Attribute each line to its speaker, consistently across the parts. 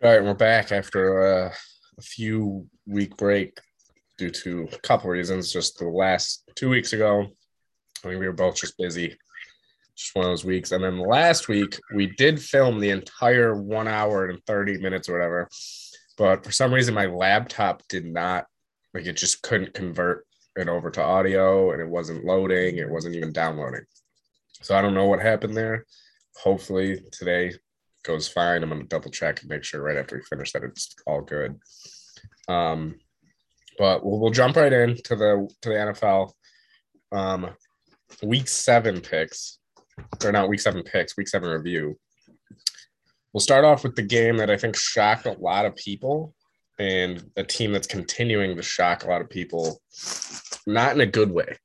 Speaker 1: All right, we're back after a few week break due to a couple reasons. Just the last two weeks ago, I mean, we were both just busy. Just one of those weeks. And then last week, we did film the entire one hour and 30 minutes or whatever. But for some reason, my laptop did not, like, it just couldn't convert it over to audio and it wasn't loading. It wasn't even downloading. So I don't know what happened there. Hopefully today goes fine. I'm going to double check and make sure right after we finish that it's all good. Um, but we'll, we'll jump right into the to the NFL. Um, week seven picks, or not week seven picks, week seven review. We'll start off with the game that I think shocked a lot of people, and a team that's continuing to shock a lot of people, not in a good way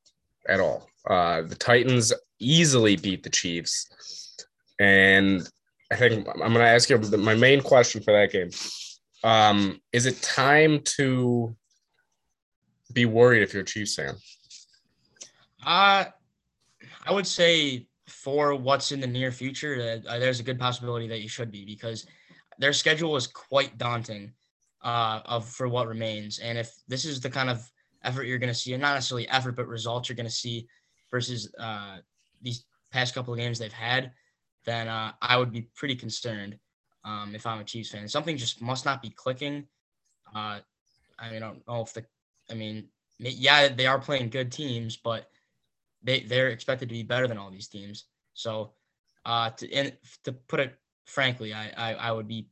Speaker 1: at all. Uh, the Titans easily beat the Chiefs, and I think I'm going to ask you my main question for that game. Um, is it time to be worried if you're a Chiefs fan?
Speaker 2: Uh, I would say for what's in the near future, uh, there's a good possibility that you should be because their schedule is quite daunting uh, of for what remains. And if this is the kind of effort you're going to see, and not necessarily effort, but results you're going to see versus uh, these past couple of games they've had, then uh, I would be pretty concerned um, if I'm a Chiefs fan. Something just must not be clicking. Uh, I mean, I don't know if the, I mean, yeah, they are playing good teams, but they they're expected to be better than all these teams. So, uh, to and to put it frankly, I, I I would be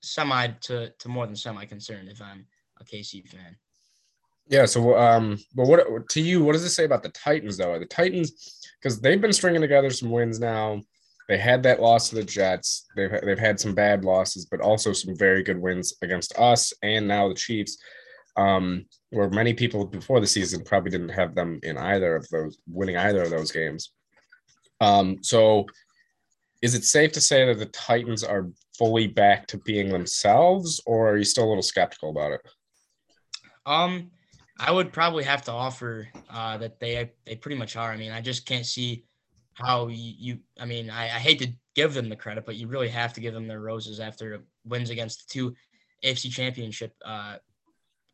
Speaker 2: semi to to more than semi concerned if I'm a KC fan.
Speaker 1: Yeah. So, um, but what to you? What does it say about the Titans though? The Titans, because they've been stringing together some wins now. They had that loss to the Jets. They've they've had some bad losses, but also some very good wins against us and now the Chiefs. Um, where many people before the season probably didn't have them in either of those winning either of those games. Um, so is it safe to say that the Titans are fully back to being themselves, or are you still a little skeptical about it?
Speaker 2: Um, I would probably have to offer uh, that they they pretty much are. I mean, I just can't see how you, you I mean, I, I, hate to give them the credit, but you really have to give them their roses after wins against the two AFC championship uh,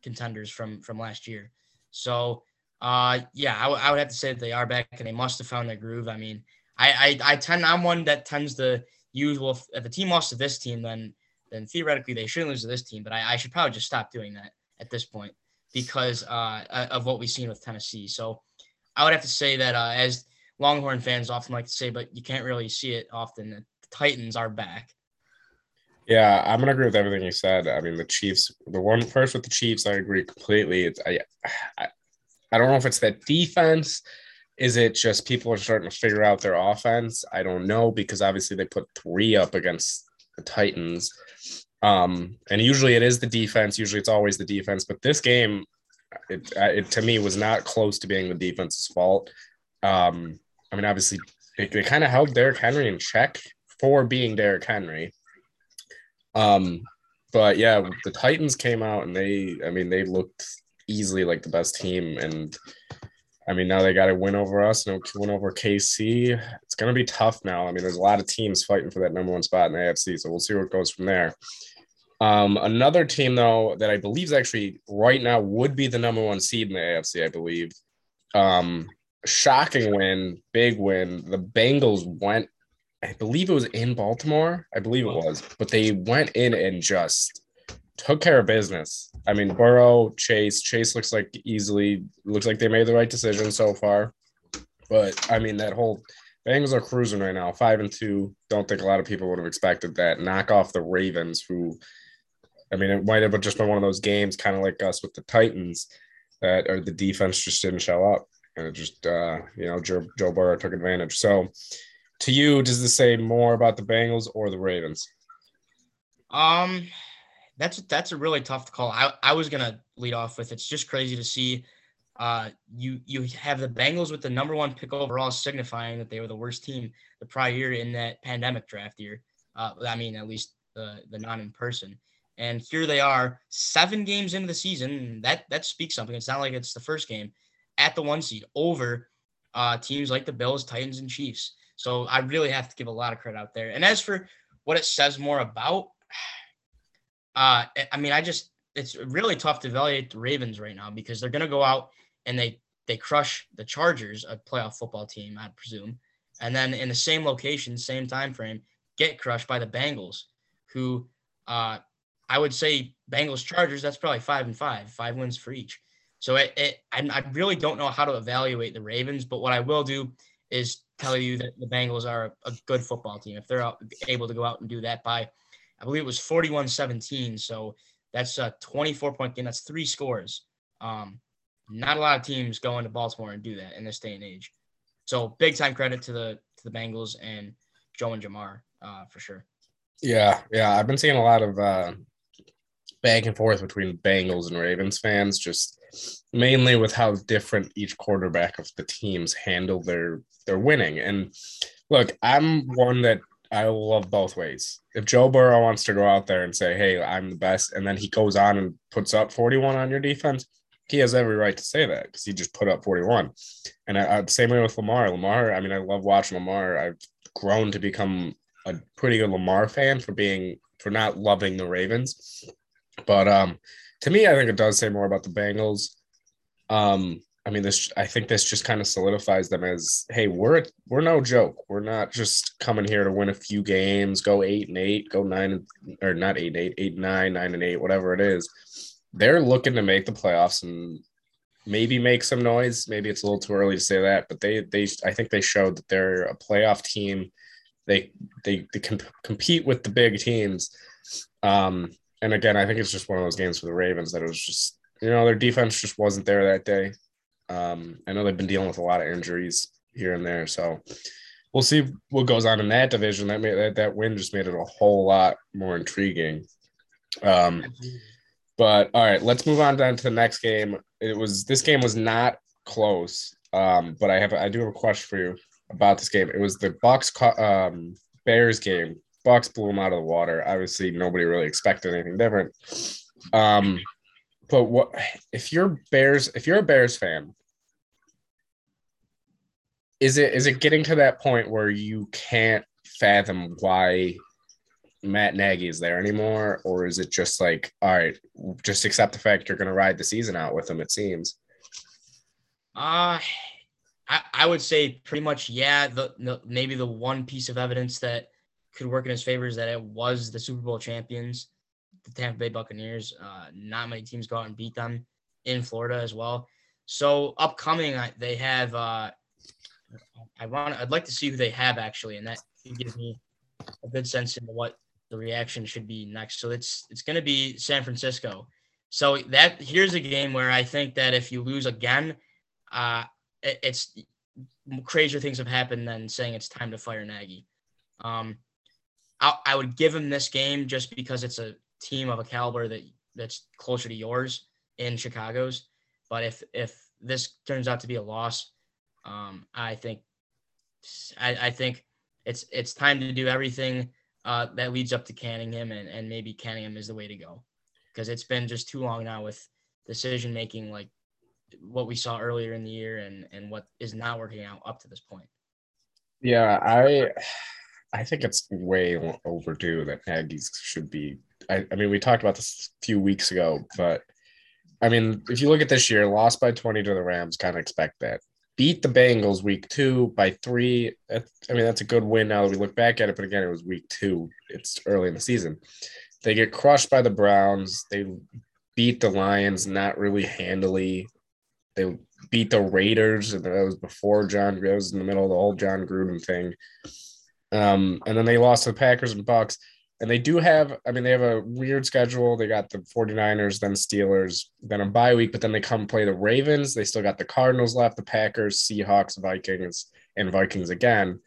Speaker 2: contenders from from last year. So uh, yeah, I, w- I would have to say that they are back and they must have found their groove. I mean, I, I, I tend I'm one that tends to use well if the team lost to this team, then then theoretically they shouldn't lose to this team. But I, I should probably just stop doing that at this point because uh, of what we've seen with Tennessee. So I would have to say that uh, as Longhorn fans often like to say, but you can't really see it often. The Titans are back.
Speaker 1: Yeah, I'm gonna agree with everything you said. I mean, the Chiefs. The one first with the Chiefs, I agree completely. It's I, I, I don't know if it's that defense. Is it just people are starting to figure out their offense? I don't know because obviously they put three up against the Titans. Um, and usually it is the defense. Usually it's always the defense. But this game, it, it to me was not close to being the defense's fault. Um, I mean, obviously, they, they kind of held Derrick Henry in check for being Derrick Henry. Um, but yeah, the Titans came out and they, I mean, they looked easily like the best team. And I mean, now they got to win over us and win over KC. It's going to be tough now. I mean, there's a lot of teams fighting for that number one spot in the AFC. So we'll see it goes from there. Um, another team, though, that I believe is actually right now would be the number one seed in the AFC, I believe. Um, shocking win, big win. The Bengals went, I believe it was in Baltimore. I believe it was, but they went in and just took care of business. I mean, Burrow, Chase, Chase looks like easily looks like they made the right decision so far. But I mean, that whole Bengals are cruising right now, five and two. Don't think a lot of people would have expected that. Knock off the Ravens, who, I mean, it might have just been one of those games, kind of like us with the Titans, that or the defense just didn't show up and it just uh, you know Joe, Joe Burrow took advantage. So, to you, does this say more about the Bengals or the Ravens?
Speaker 2: Um, that's that's a really tough call. I I was gonna lead off with it's just crazy to see. Uh, you you have the Bengals with the number one pick overall, signifying that they were the worst team the prior year in that pandemic draft year. Uh, I mean, at least the the non in person. And here they are, seven games into the season. That that speaks something. It's not like it's the first game at the one seed over uh, teams like the Bills, Titans, and Chiefs. So I really have to give a lot of credit out there. And as for what it says more about, Uh, I mean, I just it's really tough to evaluate the Ravens right now because they're going to go out and they they crush the Chargers, a playoff football team, I presume, and then in the same location, same time frame, get crushed by the Bengals, who uh, I would say Bengals Chargers. That's probably five and five, five wins for each. So it, it I, really don't know how to evaluate the Ravens, but what I will do is tell you that the Bengals are a good football team. If they're able to go out and do that by, I believe it was 41 17. So that's a 24 point game. That's three scores. Um, not a lot of teams go into Baltimore and do that in this day and age. So big time credit to the to the Bengals and Joe and Ja'Marr uh, for sure.
Speaker 1: Yeah, yeah. I've been seeing a lot of uh, back and forth between Bengals and Ravens fans, just mainly with how different each quarterback of the teams handle their their winning. And look, I'm one that I love both ways. If Joe Burrow wants to go out there and say, "Hey, I'm the best," and then he goes on and puts up 41 on your defense, he has every right to say that because he just put up 41. And I, I, same way with Lamar. Lamar, I mean, I love watching Lamar. I've grown to become a pretty good Lamar fan for being for not loving the Ravens. But um, to me, I think it does say more about the Bengals. Um, I mean, this I think this just kind of solidifies them as, hey, we're we're no joke. We're not just coming here to win a few games, go eight and eight, go nine or not eight and eight, eight and nine, nine and eight, whatever it is. They're looking to make the playoffs and maybe make some noise. Maybe it's a little too early to say that, but they they I think they showed that they're a playoff team. They they they can compete with the big teams. Um, and again, I think it's just one of those games for the Ravens that it was just you know their defense just wasn't there that day. Um, I know they've been dealing with a lot of injuries here and there, so we'll see what goes on in that division. That made that, that win just made it a whole lot more intriguing. Um, but all right, let's move on down to the next game. It was this game was not close, um, but I have I do have a question for you about this game. It was the Bucs um, Bears game. Bucs blew them out of the water. Obviously, nobody really expected anything different. Um, but what if you're Bears? If you're a Bears fan, is it is it getting to that point where you can't fathom why Matt Nagy is there anymore, or is it just like, all right, just accept the fact you're going to ride the season out with him? It seems.
Speaker 2: Uh I, I would say pretty much yeah. The, the maybe the one piece of evidence that could work in his favor is that it was the Super Bowl champions, the Tampa Bay Buccaneers. Uh, not many teams go out and beat them in Florida as well. So upcoming, they have. Uh, I want. I'd like to see who they have actually, and that gives me a good sense into what the reaction should be next. So it's it's going to be San Francisco. So that here's a game where I think that if you lose again, uh, it, it's crazier things have happened than saying it's time to fire Nagy. Um, I, I would give him this game just because it's a team of a caliber that that's closer to yours in Chicago's. But if if this turns out to be a loss, um, I think I, I think it's it's time to do everything uh, that leads up to canning him, and, and maybe canning him is the way to go because it's been just too long now with decision making like what we saw earlier in the year and and what is not working out up to this point.
Speaker 1: Yeah, I I think it's way overdue that Nagy's should be. I, I mean, we talked about this a few weeks ago, but I mean, if you look at this year, lost by 20 to the Rams, kind of expect that. Beat the Bengals week two by three. I mean, that's a good win now that we look back at it, but again, it was week two. It's early in the season. They get crushed by the Browns. They beat the Lions not really handily. They beat the Raiders, and that was before Jon. That was in the middle of the whole Jon Gruden thing. Um, and then they lost to the Packers and Bucs. And they do have, I mean, they have a weird schedule. They got the 49ers, then Steelers, then a bye week, but then they come play the Ravens. They still got the Cardinals left, the Packers, Seahawks, Vikings, and Vikings again.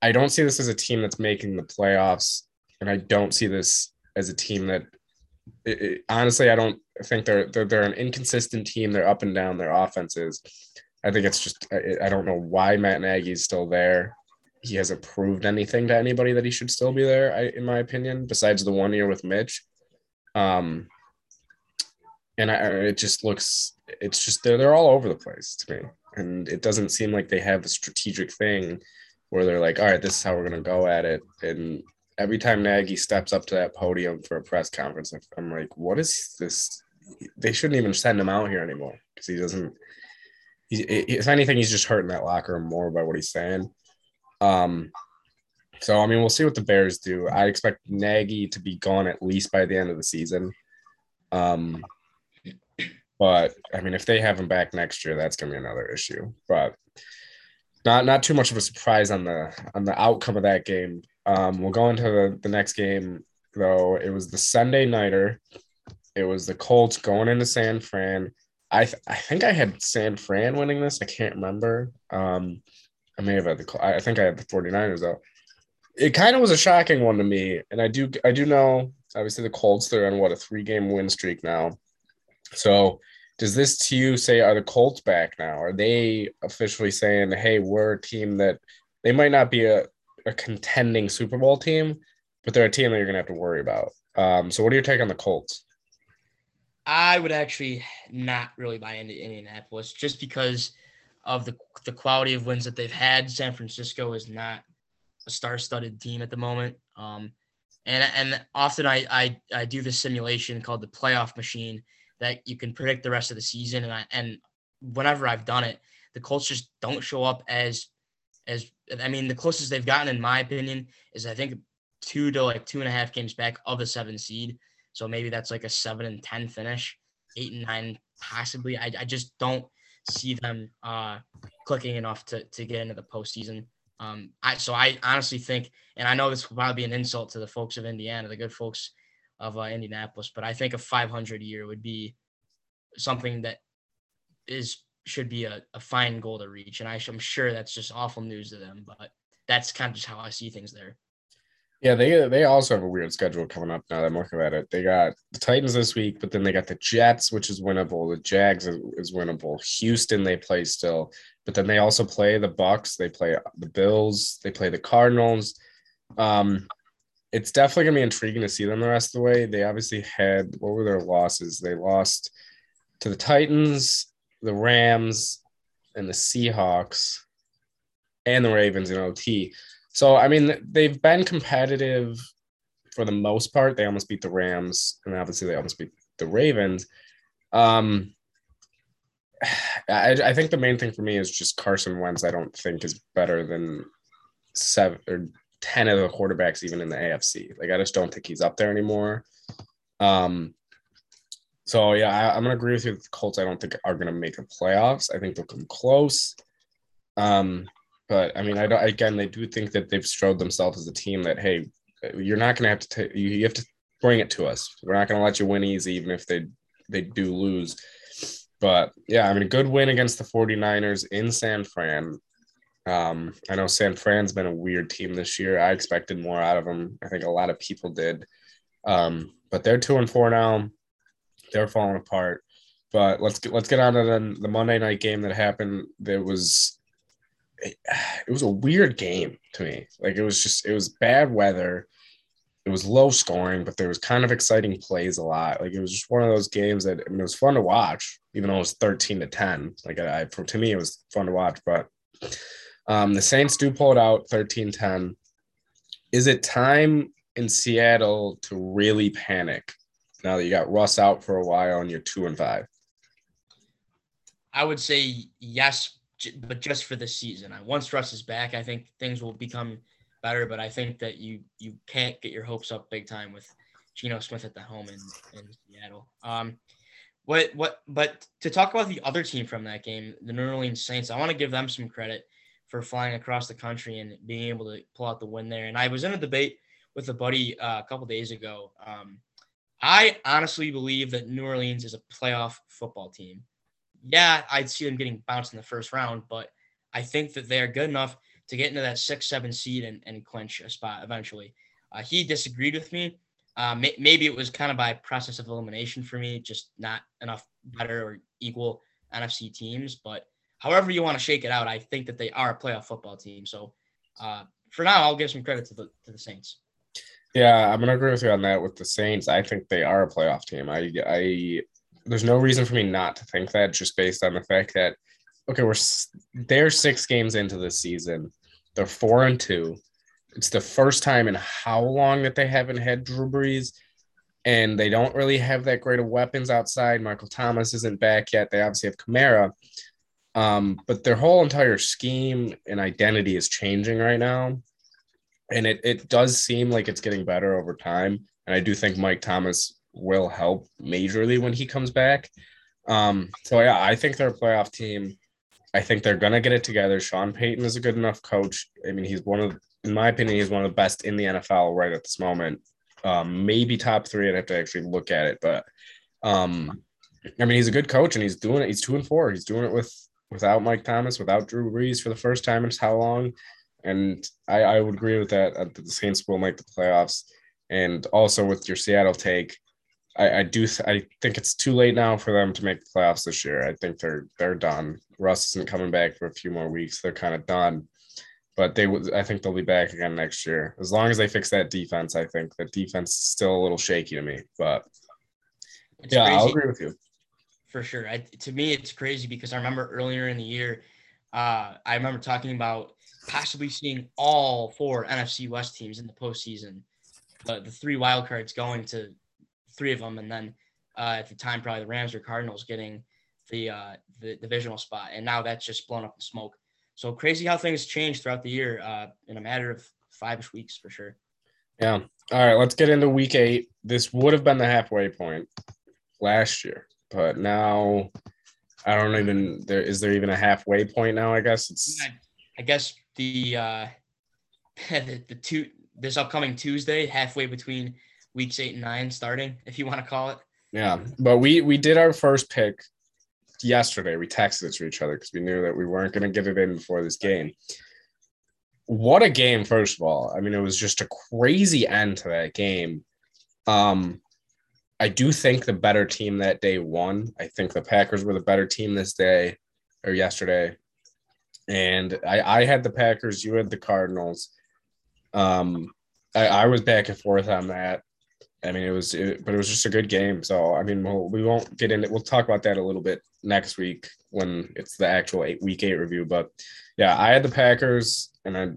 Speaker 1: I don't see this as a team that's making the playoffs. And I don't see this as a team that it, it, honestly, I don't think they're, they're they're an inconsistent team. They're up and down their offenses. I think it's just I, I don't know why Matt Nagy's still there he hasn't proved anything to anybody that he should still be there, I, in my opinion, besides the one year with Mitch. Um, and I, it just looks, it's just they're they're all over the place to me, and it doesn't seem like they have a strategic thing where they're like, all right, this is how we're gonna go at it, and every time Nagy steps up to that podium for a press conference, I'm like, what is this? They shouldn't even send him out here anymore because he doesn't. If anything, he's just hurting that locker room more by what he's saying. Um, so I mean, we'll see what the Bears do. I expect Nagy to be gone at least by the end of the season. Um, but I mean, if they have him back next year, that's gonna be another issue. But not not too much of a surprise on the on the outcome of that game. Um, we'll go into the, the next game though. It was the Sunday nighter. It was the Colts going into San Fran. I th- I think I had San Fran winning this. I can't remember. Um, I may have had the I think I had the 49ers though. It kind of was a shocking one to me, and I do I do know obviously the Colts they're on what a three game win streak now. So does this to you say are the Colts back now? Are they officially saying, hey, we're a team that they might not be a, a contending Super Bowl team, but they're a team that you're gonna have to worry about. Um, so what do you take on the Colts?
Speaker 2: I would actually not really buy into Indianapolis just because of the the quality of wins that they've had. San Francisco is not a star-studded team at the moment. Um, and and often I, I I do this simulation called the playoff machine that you can predict the rest of the season. And I and whenever I've done it, the Colts just don't show up as as I mean the closest they've gotten in my opinion is I think two to like two and a half games back of a seven seed. So maybe that's like a seven and ten finish, eight and nine possibly. I, I just don't see them uh clicking enough to to get into the postseason. Um, I so I honestly think, and I know this will probably be an insult to the folks of Indiana, the good folks of uh, Indianapolis, but I think a 500 year would be something that is should be a, a fine goal to reach. And I, I'm sure that's just awful news to them, but that's kind of just how I see things there.
Speaker 1: Yeah, they they also have a weird schedule coming up now that I'm looking at it. They got the Titans this week, but then they got the Jets, which is winnable. The Jags is, is winnable. Houston they play still, but then they also play the Bucs. They play the Bills. They play the Cardinals. Um, it's definitely gonna be intriguing to see them the rest of the way. They obviously had what were their losses? They lost to the Titans, the Rams, and the Seahawks, and the Ravens in OT. So I mean, they've been competitive for the most part. They almost beat the Rams, and obviously they almost beat the Ravens. Um, I, I think the main thing for me is just Carson Wentz. I don't think is better than seven or 10 of the quarterbacks even in the AFC. Like I just don't think he's up there anymore. Um so yeah, I, am gonna agree with you. The Colts, I don't think are gonna make the playoffs. I think they'll come close. Um, but I mean, I don't. Again, they do think that they've strode themselves as a team that hey, you're not gonna have to take. You, have to bring it to us. We're not gonna let you win easy, even if they they do lose. But yeah, I mean, a good win against the 49ers in San Fran. Um, I know San Fran's been a weird team this year. I expected more out of them. I think a lot of people did. Um, but they're two and four now. They're falling apart. But let's get let's get on to the, the Monday night game that happened. There was it, it was a weird game to me. Like it was just it was bad weather. It was low scoring, but there was kind of exciting plays a lot. Like it was just one of those games that I mean, it was fun to watch, even though it was thirteen to ten. Like I, for to me, it was fun to watch. But um, the Saints do pull it out 13 10. Is it time in Seattle to really panic now that you got Russ out for a while and you're two and five?
Speaker 2: I would say yes, but just for this season. Once Russ is back, I think things will become better. But I think that you you can't get your hopes up big time with Geno Smith at the home in, in Seattle. Um, what what? But to talk about the other team from that game, the New Orleans Saints, I want to give them some credit for flying across the country and being able to pull out the win there. And I was in a debate with a buddy uh, a couple days ago. Um, I honestly believe that New Orleans is a playoff football team. Yeah, I'd see them getting bounced in the first round, but I think that they're good enough to get into that six, seven seed and, and clinch a spot eventually. Uh, he disagreed with me. Uh, may, maybe it was kind of by process of elimination for me, just not enough better or equal NFC teams. But however you want to shake it out, I think that they are a playoff football team. So uh, for now, I'll give some credit to the to the Saints.
Speaker 1: Yeah, I'm gonna agree with you on that. With the Saints, I think they are a playoff team. I, I, there's no reason for me not to think that, just based on the fact that, okay, we're they're six games into the season, they're four and two, it's the first time in how long that they haven't had Drew Brees, and they don't really have that great of weapons outside. Michael Thomas isn't back yet. They obviously have Kamara, um, but their whole entire scheme and identity is changing right now, and it it does seem like it's getting better over time. And I do think Mike Thomas will help majorly when he comes back. Um, so yeah, I think they're a playoff team. I think they're gonna get it together. Sean Payton is a good enough coach. I mean, he's one of, in my opinion, he's one of the best in the NFL right at this moment. Um, maybe top three. I'd have to actually look at it, but um, I mean, he's a good coach and he's doing it. He's two and four. He's doing it with without Mike Thomas, without Drew Brees for the first time in how long. And I, I would agree with that. The Saints will make the playoffs. And also with your Seattle take, I, I do th- I think it's too late now for them to make the playoffs this year. I think they're they're done. Russ isn't coming back for a few more weeks. They're kind of done. But they would I think they'll be back again next year. As long as they fix that defense, I think the defense is still a little shaky to me. But it's yeah, crazy. I'll agree with you.
Speaker 2: For sure. I, to me, it's crazy because I remember earlier in the year, uh, I remember talking about possibly seeing all four NFC West teams in the postseason. But the three wild cards going to three of them, and then uh, at the time probably the Rams or Cardinals getting the uh, the divisional spot, and now that's just blown up in smoke. So crazy how things change throughout the year uh, in a matter of five weeks for sure.
Speaker 1: Yeah. All right. Let's get into week eight. This would have been the halfway point last year, but now I don't even there is there even a halfway point now? I guess it's.
Speaker 2: I guess the uh, the, the two this upcoming Tuesday, halfway between weeks eight and nine starting, if you want to call it.
Speaker 1: Yeah, but we we did our first pick yesterday. We texted it to each other because we knew that we weren't going to get it in before this game. What a game! First of all, I mean, it was just a crazy end to that game. Um, I do think the better team that day won. I think the Packers were the better team this day or yesterday, and I I had the Packers. You had the Cardinals. Um, I, I was back and forth on that. I mean, it was, it, but it was just a good game. So, I mean, we'll, we won't get into. We'll talk about that a little bit next week when it's the actual eight, week eight review. But yeah, I had the Packers, and I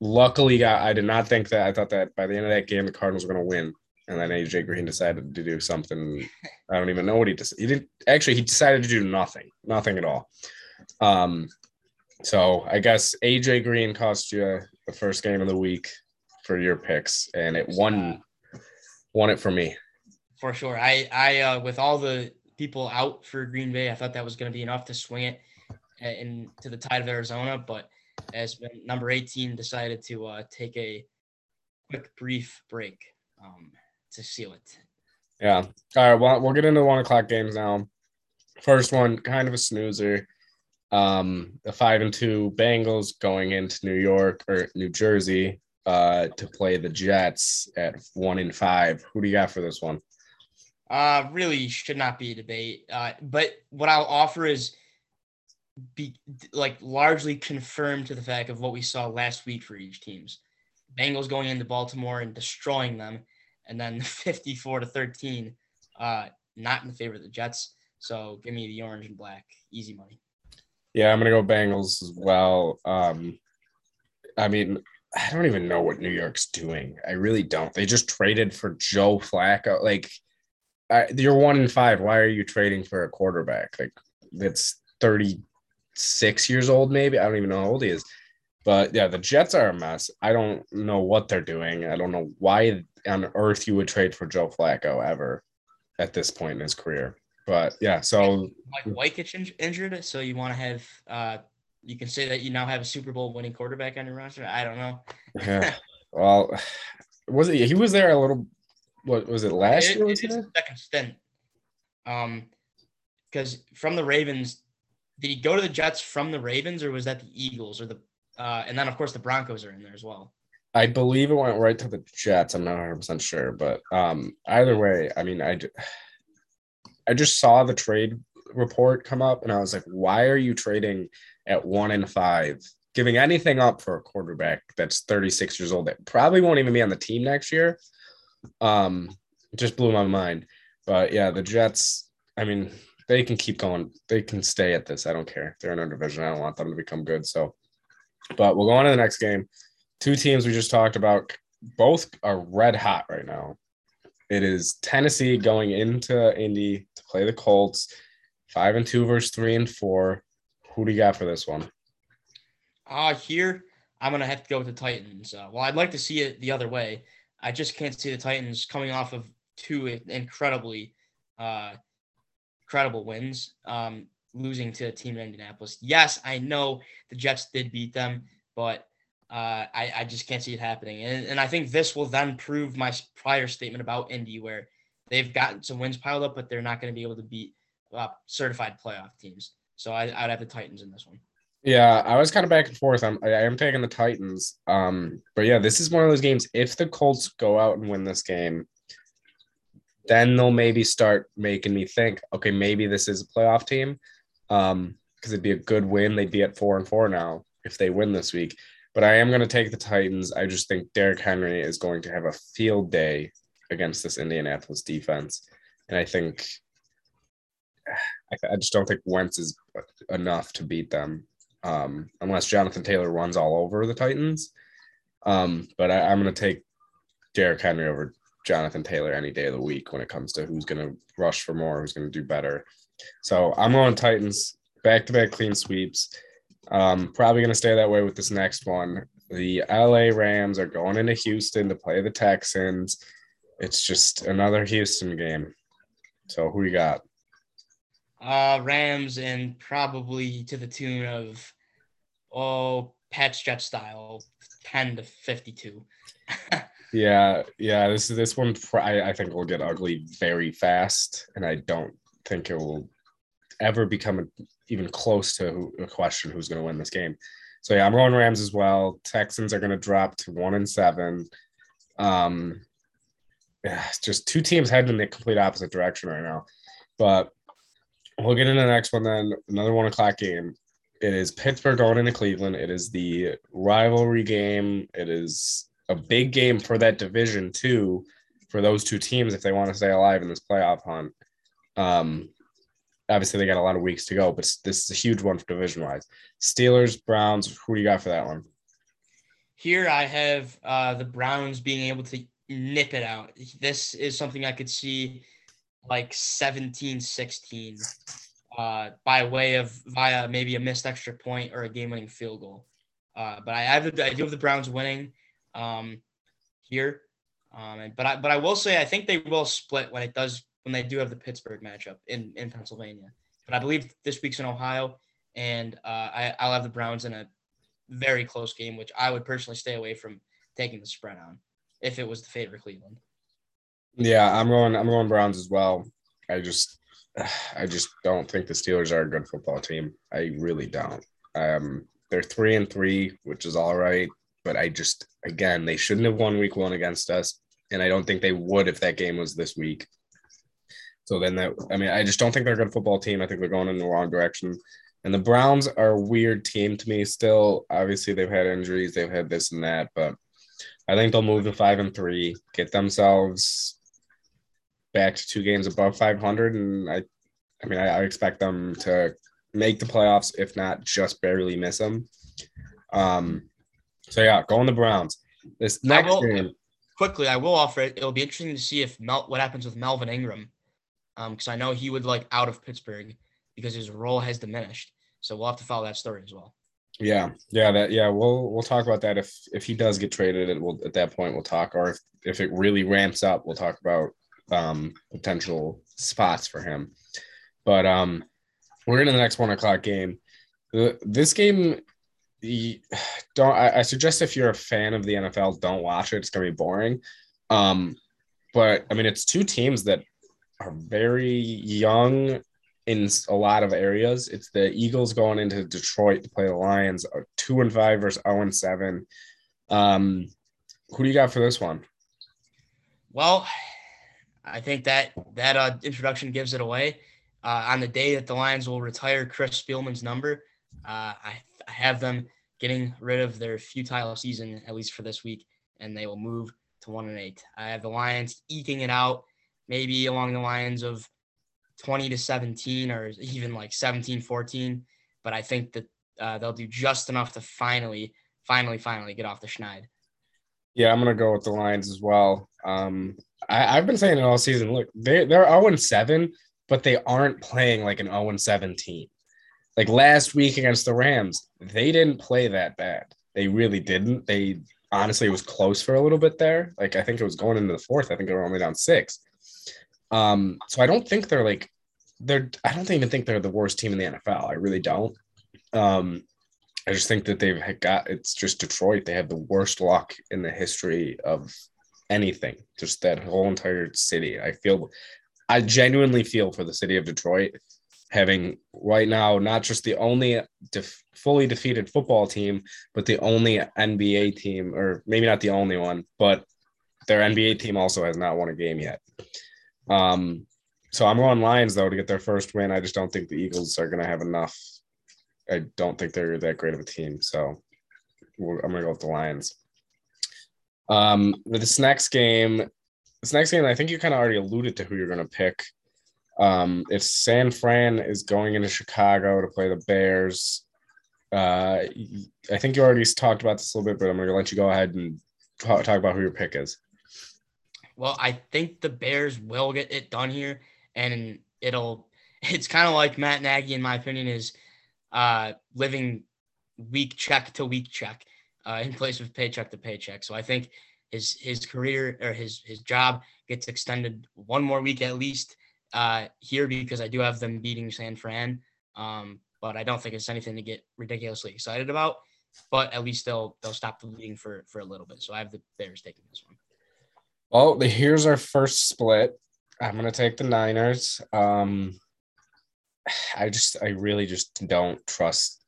Speaker 1: luckily got. I did not think that. I thought that by the end of that game, the Cardinals were going to win, and then AJ Green decided to do something. I don't even know what he did. He didn't actually. He decided to do nothing, nothing at all. Um, so I guess AJ Green cost you the first game of the week for your picks, and it won won it for me.
Speaker 2: For sure. I I uh, with all the people out for Green Bay, I thought that was going to be enough to swing it into the tide of Arizona, but as number 18 decided to uh, take a quick brief break um, to seal it.
Speaker 1: Yeah. All right. Well, we'll get into the one o'clock games now. First one, kind of a snoozer. Um, the five and two Bengals going into New York or New Jersey uh, to play the Jets at one in five. Who do you got for this one?
Speaker 2: Uh, really should not be a debate. Uh, but what I'll offer is be like largely confirmed to the fact of what we saw last week for each teams. Bengals going into Baltimore and destroying them, and then 54 to 13, uh, not in favor of the Jets. So give me the orange and black, easy money.
Speaker 1: Yeah, I'm gonna go Bengals as well. Um, I mean, I don't even know what New York's doing. I really don't. They just traded for Joe Flacco. Like, I, you're one in five. Why are you trading for a quarterback? Like, that's 36 years old, maybe. I don't even know how old he is. But yeah, the Jets are a mess. I don't know what they're doing. I don't know why on earth you would trade for Joe Flacco ever at this point in his career. But yeah, so
Speaker 2: like Wykic injured, so you want to have uh, you can say that you now have a Super Bowl winning quarterback on your roster. I don't know.
Speaker 1: yeah. Well, was it? He was there a little. What was it last it, year?
Speaker 2: It second stint. Um, because from the Ravens, did he go to the Jets from the Ravens, or was that the Eagles, or the? Uh, and then of course the Broncos are in there as well.
Speaker 1: I believe it went right to the Jets. I'm not 100 percent sure, but um, either way, I mean, I, I just saw the trade report come up, and I was like, why are you trading? at one and five, giving anything up for a quarterback that's 36 years old that probably won't even be on the team next year. Um, it just blew my mind. But yeah, the Jets, I mean, they can keep going. They can stay at this. I don't care. They're in our division. I don't want them to become good. So, but we'll go on to the next game. two teams we just talked about, both are red hot right now. It is Tennessee going into Indy to play the Colts, five and two versus three and four. Who do you got for this one?
Speaker 2: Uh, here I'm gonna have to go with the Titans. Uh, well, I'd like to see it the other way. I just can't see the Titans coming off of two incredibly uh, credible wins, um, losing to a team in Indianapolis. Yes, I know the Jets did beat them, but uh, I, I just can't see it happening. And, and I think this will then prove my prior statement about Indy, where they've gotten some wins piled up, but they're not going to be able to beat uh, certified playoff teams. So I, I'd have the Titans in this one.
Speaker 1: Yeah, I was kind of back and forth. I'm, I am taking the Titans. Um, but yeah, this is one of those games. If the Colts go out and win this game, then they'll maybe start making me think, okay, maybe this is a playoff team. Um, because it'd be a good win. They'd be at four and four now if they win this week. But I am going to take the Titans. I just think Derrick Henry is going to have a field day against this Indianapolis defense, and I think I, I just don't think Wentz is enough to beat them um, unless Jonathan Taylor runs all over the Titans. Um, but I, am going to take Derrick Henry over Jonathan Taylor any day of the week when it comes to who's going to rush for more, who's going to do better. So I'm going Titans back to back clean sweeps. Um, probably going to stay that way with this next one. The LA Rams are going into Houston to play the Texans. It's just another Houston game. So who you got?
Speaker 2: Uh, Rams and probably to the tune of oh Pats Stretch style, ten to fifty-two.
Speaker 1: yeah, yeah. This is this one. I, I think will get ugly very fast, and I don't think it will ever become a, even close to a question who's going to win this game. So yeah, I'm going Rams as well. Texans are going to drop to one and seven. Um, yeah, just two teams heading in the complete opposite direction right now. But We'll get into the next one then. Another one o'clock game. It is Pittsburgh going into Cleveland. It is the rivalry game. It is a big game for that division too, for those two teams if they want to stay alive in this playoff hunt. Um, obviously they got a lot of weeks to go, but this is a huge one for division wise. Steelers, Browns. Who do you got for that one?
Speaker 2: Here I have uh, the Browns being able to nip it out. This is something I could see like 17 16 uh, by way of via maybe a missed extra point or a game winning field goal. Uh, but I have I do have the Browns winning um, here. Um, but I but I will say I think they will split when it does when they do have the Pittsburgh matchup in, in Pennsylvania. But I believe this week's in Ohio, and uh, I, I'll have the Browns in a very close game, which I would personally stay away from taking the spread on if it was the favorite Cleveland.
Speaker 1: Yeah, I'm going. I'm going Browns as well. I just, I just don't think the Steelers are a good football team. I really don't. Um, they're three and three, which is all right, but I just, again, they shouldn't have won Week One against us, and I don't think they would if that game was this week. So then that, I mean, I just don't think they're a good football team. I think they're going in the wrong direction. And the Browns are a weird team to me still. Obviously, they've had injuries, they've had this and that, but I think they'll move to five and three, get themselves back to two games above 500, and I, I mean, I, I expect them to make the playoffs, if not just barely miss them. Um, so yeah, going the Browns. This next will, game.
Speaker 2: Quickly, I will offer it. It'll be interesting to see if Mel, what happens with Melvin Ingram, Um, because um, I know he would like out of Pittsburgh because his role has diminished. So we'll have to follow that story as well.
Speaker 1: Yeah, yeah, that yeah. We'll we'll talk about that if if he does get traded. It will at that point we'll talk, or if if it really ramps up, we'll talk about um, potential spots for him. But um, we're into the next one o'clock game. This game, don't I, I, suggest if you're a fan of the NFL, don't watch it. It's gonna be boring. Um, but I mean, it's two teams that are very young in a lot of areas. It's the Eagles going into Detroit to play the Lions, uh, two and five versus zero oh and seven. Um, who do you got for this one?
Speaker 2: Well, I think that that uh, introduction gives it away. Uh, on the day that the Lions will retire Chris Spielman's number, uh, I, I, have them getting rid of their futile season at least for this week, and they will move to one and eight. I have the Lions eking it out, maybe along the lines of 20 to 17 or even like 17 14, but I think that uh, they'll do just enough to finally finally, finally get off the schneid.
Speaker 1: Yeah, I'm gonna go with the Lions as well. Um, I, have been saying it all season. Look, they they're 0 7, but they aren't playing like an 0 7 team. Like last week against the Rams, they didn't play that bad. They really didn't. They honestly it was close for a little bit there. Like I think it was going into the fourth. I think they were only down six. Um, so I don't think they're like they're I don't even think they're the worst team in the NFL. I really don't. Um, I just think that they've got it's just Detroit. They have the worst luck in the history of anything. Just that whole entire city. I feel I genuinely feel for the city of Detroit having right now not just the only fully defeated football team, but the only NBA team, or maybe not the only one, but their NBA team also has not won a game yet. Um, so I'm going Lions though to get their first win. I just don't think the Eagles are going to have enough. I don't think they're that great of a team. So I'm going to go with the Lions. Um, this next game, this next game, I think you kind of already alluded to who you're going to pick. Um, if San Fran is going into Chicago to play the Bears, uh, I think you already talked about this a little bit, but I'm going to let you go ahead and talk, talk about who your pick is.
Speaker 2: Well, I think the Bears will get it done here, and it'll. It's kind of like Matt Nagy, in my opinion, is uh, living week check to week check uh, in place of paycheck to paycheck. So I think his his career or his his job gets extended one more week at least uh, here because I do have them beating San Fran. Um, but I don't think it's anything to get ridiculously excited about. But at least they'll they'll stop the bleeding for for a little bit. So I have the Bears taking this one.
Speaker 1: Well, here's our first split. I'm gonna take the Niners. Um, I just I really just don't trust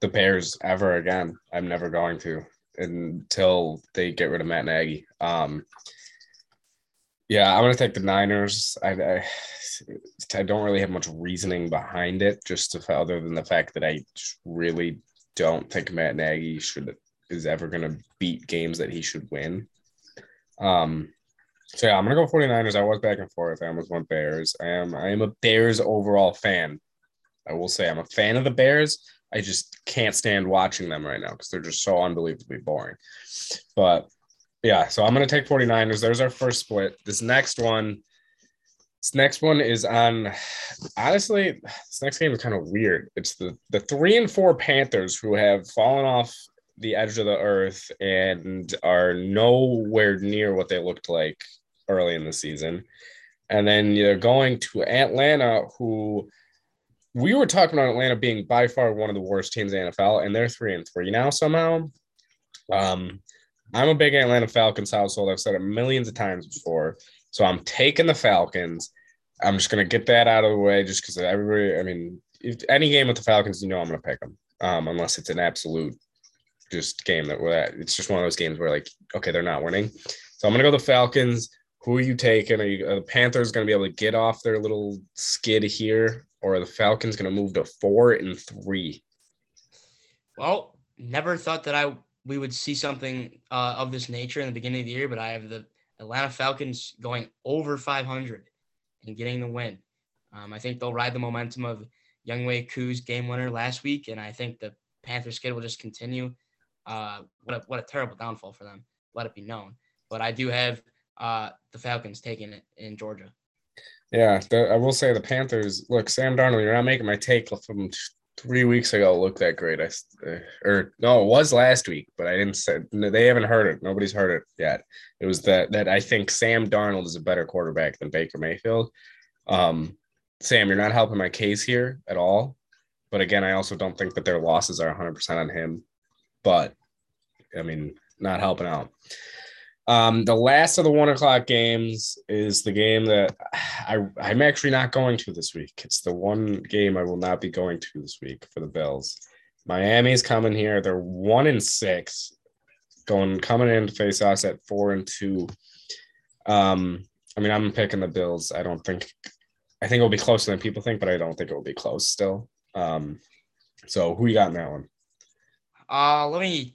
Speaker 1: the Bears ever again. I'm never going to until they get rid of Matt Nagy. Um, yeah, I'm gonna take the Niners. I, I, I don't really have much reasoning behind it, just to, other than the fact that I really don't think Matt Nagy should is ever gonna beat games that he should win. Um, so yeah, I'm gonna go 49ers. I was back and forth. I almost went Bears. I am I am a Bears overall fan. I will say I'm a fan of the Bears. I just can't stand watching them right now because they're just so unbelievably boring. But yeah, so I'm gonna take 49ers. There's our first split. This next one, this next one is on honestly, this next game is kind of weird. It's the the three and four Panthers who have fallen off the edge of the earth and are nowhere near what they looked like early in the season. And then you're going to Atlanta, who we were talking about Atlanta being by far one of the worst teams in the NFL, and they're three and three now somehow. Um, I'm a big Atlanta Falcons household. I've said it millions of times before. So I'm taking the Falcons. I'm just gonna get that out of the way, just because everybody. I mean, if any game with the Falcons, you know I'm gonna pick them, um, unless it's an absolute just game that we're at. it's just one of those games where like, okay, they're not winning. So I'm gonna go the Falcons. Who are you taking? Are you are the Panthers gonna be able to get off their little skid here, or the Falcons gonna move to four and three?
Speaker 2: Well, never thought that I we would see something uh, of this nature in the beginning of the year, but I have the Atlanta Falcons going over 500 and getting the win. Um, I think they'll ride the momentum of Younghoe Koo's game winner last week, and I think the Panthers skid will just continue. Uh, what a what a terrible downfall for them. Let it be known. But I do have uh, the Falcons taking it in Georgia.
Speaker 1: Yeah, the, I will say the Panthers. Look, Sam Darnold, you're not making my take from three weeks ago look that great. I uh, or no, it was last week, but I didn't say they haven't heard it. Nobody's heard it yet. It was that that I think Sam Darnold is a better quarterback than Baker Mayfield. Um, Sam, you're not helping my case here at all. But again, I also don't think that their losses are 100% on him. But I mean, not helping out. Um, the last of the one o'clock games is the game that I, I'm actually not going to this week. It's the one game I will not be going to this week for the Bills. Miami's coming here. They're one and six, going coming in to face us at four and two. Um, I mean, I'm picking the Bills. I don't think I think it'll be closer than people think, but I don't think it will be close still. Um, so who you got in that one?
Speaker 2: Uh, let me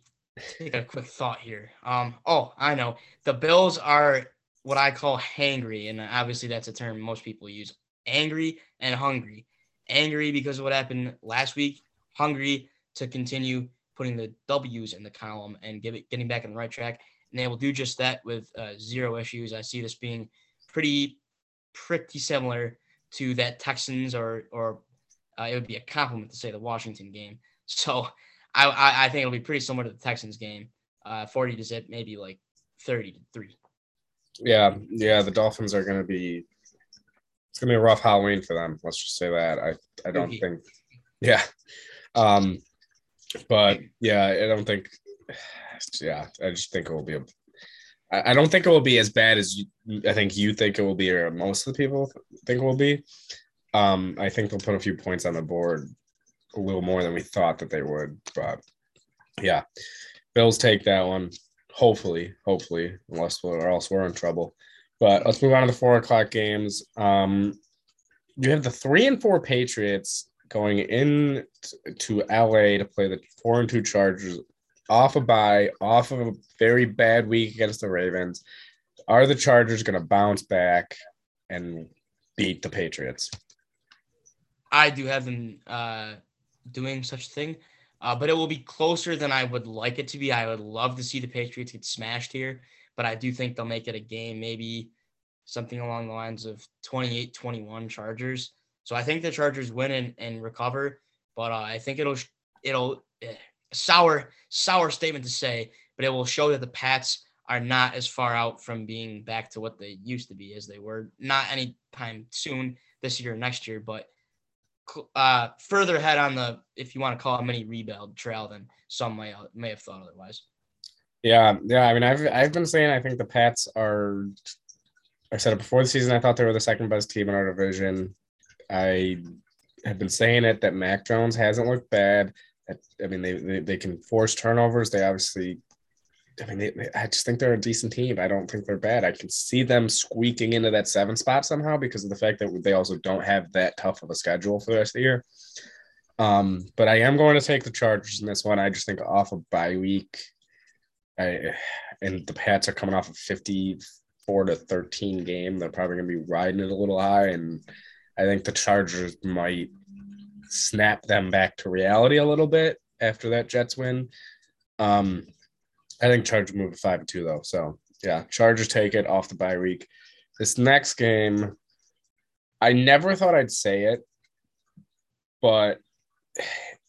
Speaker 2: take a quick thought here. Um, oh, I know. The Bills are what I call hangry, and obviously that's a term most people use. Angry and hungry. Angry because of what happened last week. Hungry to continue putting the W's in the column and give it, getting back on the right track. And they will do just that with uh, zero issues. I see this being pretty, pretty similar to that Texans or or uh, it would be a compliment to say the Washington game. So I, I, I think it'll be pretty similar to the Texans game. Uh, 40 to zip, maybe like 30 to three.
Speaker 1: Yeah, yeah, the Dolphins are going to be. It's going to be a rough Halloween for them. Let's just say that. I I don't
Speaker 2: Spooky.
Speaker 1: think. Yeah, um, but yeah, I don't think. Yeah, I just think it will be a. I I don't think it will be as bad as you, I think you think it will be, or most of the people think it will be. Um, I think they'll put a few points on the board, a little more than we thought that they would. But yeah, Bills take that one. Hopefully, hopefully, unless we're, or else we're in trouble. But let's move on to the four o'clock games. Um, you have the three and four Patriots going in to LA to play the four and two Chargers off a bye, off of a very bad week against the Ravens. Are the Chargers going to bounce back and beat the Patriots?
Speaker 2: I do have them uh, doing such a thing, uh, but it will be closer than I would like it to be. I would love to see the Patriots get smashed here, but I do think they'll make it a game, maybe something along the lines of 28 21 Chargers. So I think the Chargers win and, and recover, but uh, I think it'll, it'll, eh, sour, sour statement to say, but it will show that the Pats are not as far out from being back to what they used to be as they were. Not anytime soon this year or next year, but uh, further ahead on the, if you want to call it mini rebuild trail than some may, may have thought otherwise.
Speaker 1: Yeah, yeah. I mean, I've I've been saying I think the Pats are. I said it before the season. I thought they were the second best team in our division. I have been saying it that Mac Jones hasn't looked bad. I, mean, they, they they can force turnovers. They obviously. I mean, they, I just think they're a decent team. I don't think they're bad. I can see them squeaking into that seven spot somehow because of the fact that they also don't have that tough of a schedule for the rest of the year. Um, but I am going to take the Chargers in this one. I just think off a bye week, I and the Pats are coming off a 54 to 13 game. They're probably going to be riding it a little high. And I think the Chargers might snap them back to reality a little bit after that Jets win. Um, I think Chargers move to 5 and 2, though. So, yeah, Chargers take it off the bye week. This next game, I never thought I'd say it, but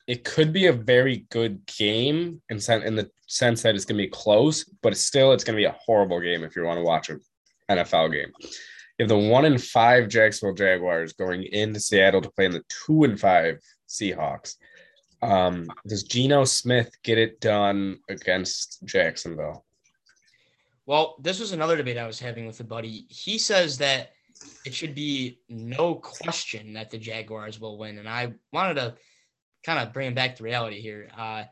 Speaker 1: it could be a very good game in, sen- in the sense that it's going to be close, but it's still it's going to be a horrible game if you want to watch an NFL game. You have the one and five Jacksonville Jaguars going into Seattle to play in the two and five Seahawks. Um, does Geno Smith get it done against Jacksonville?
Speaker 2: Well, this was another debate I was having with a buddy. He says that it should be no question that the Jaguars will win. And I wanted to kind of bring back to reality here. Uh,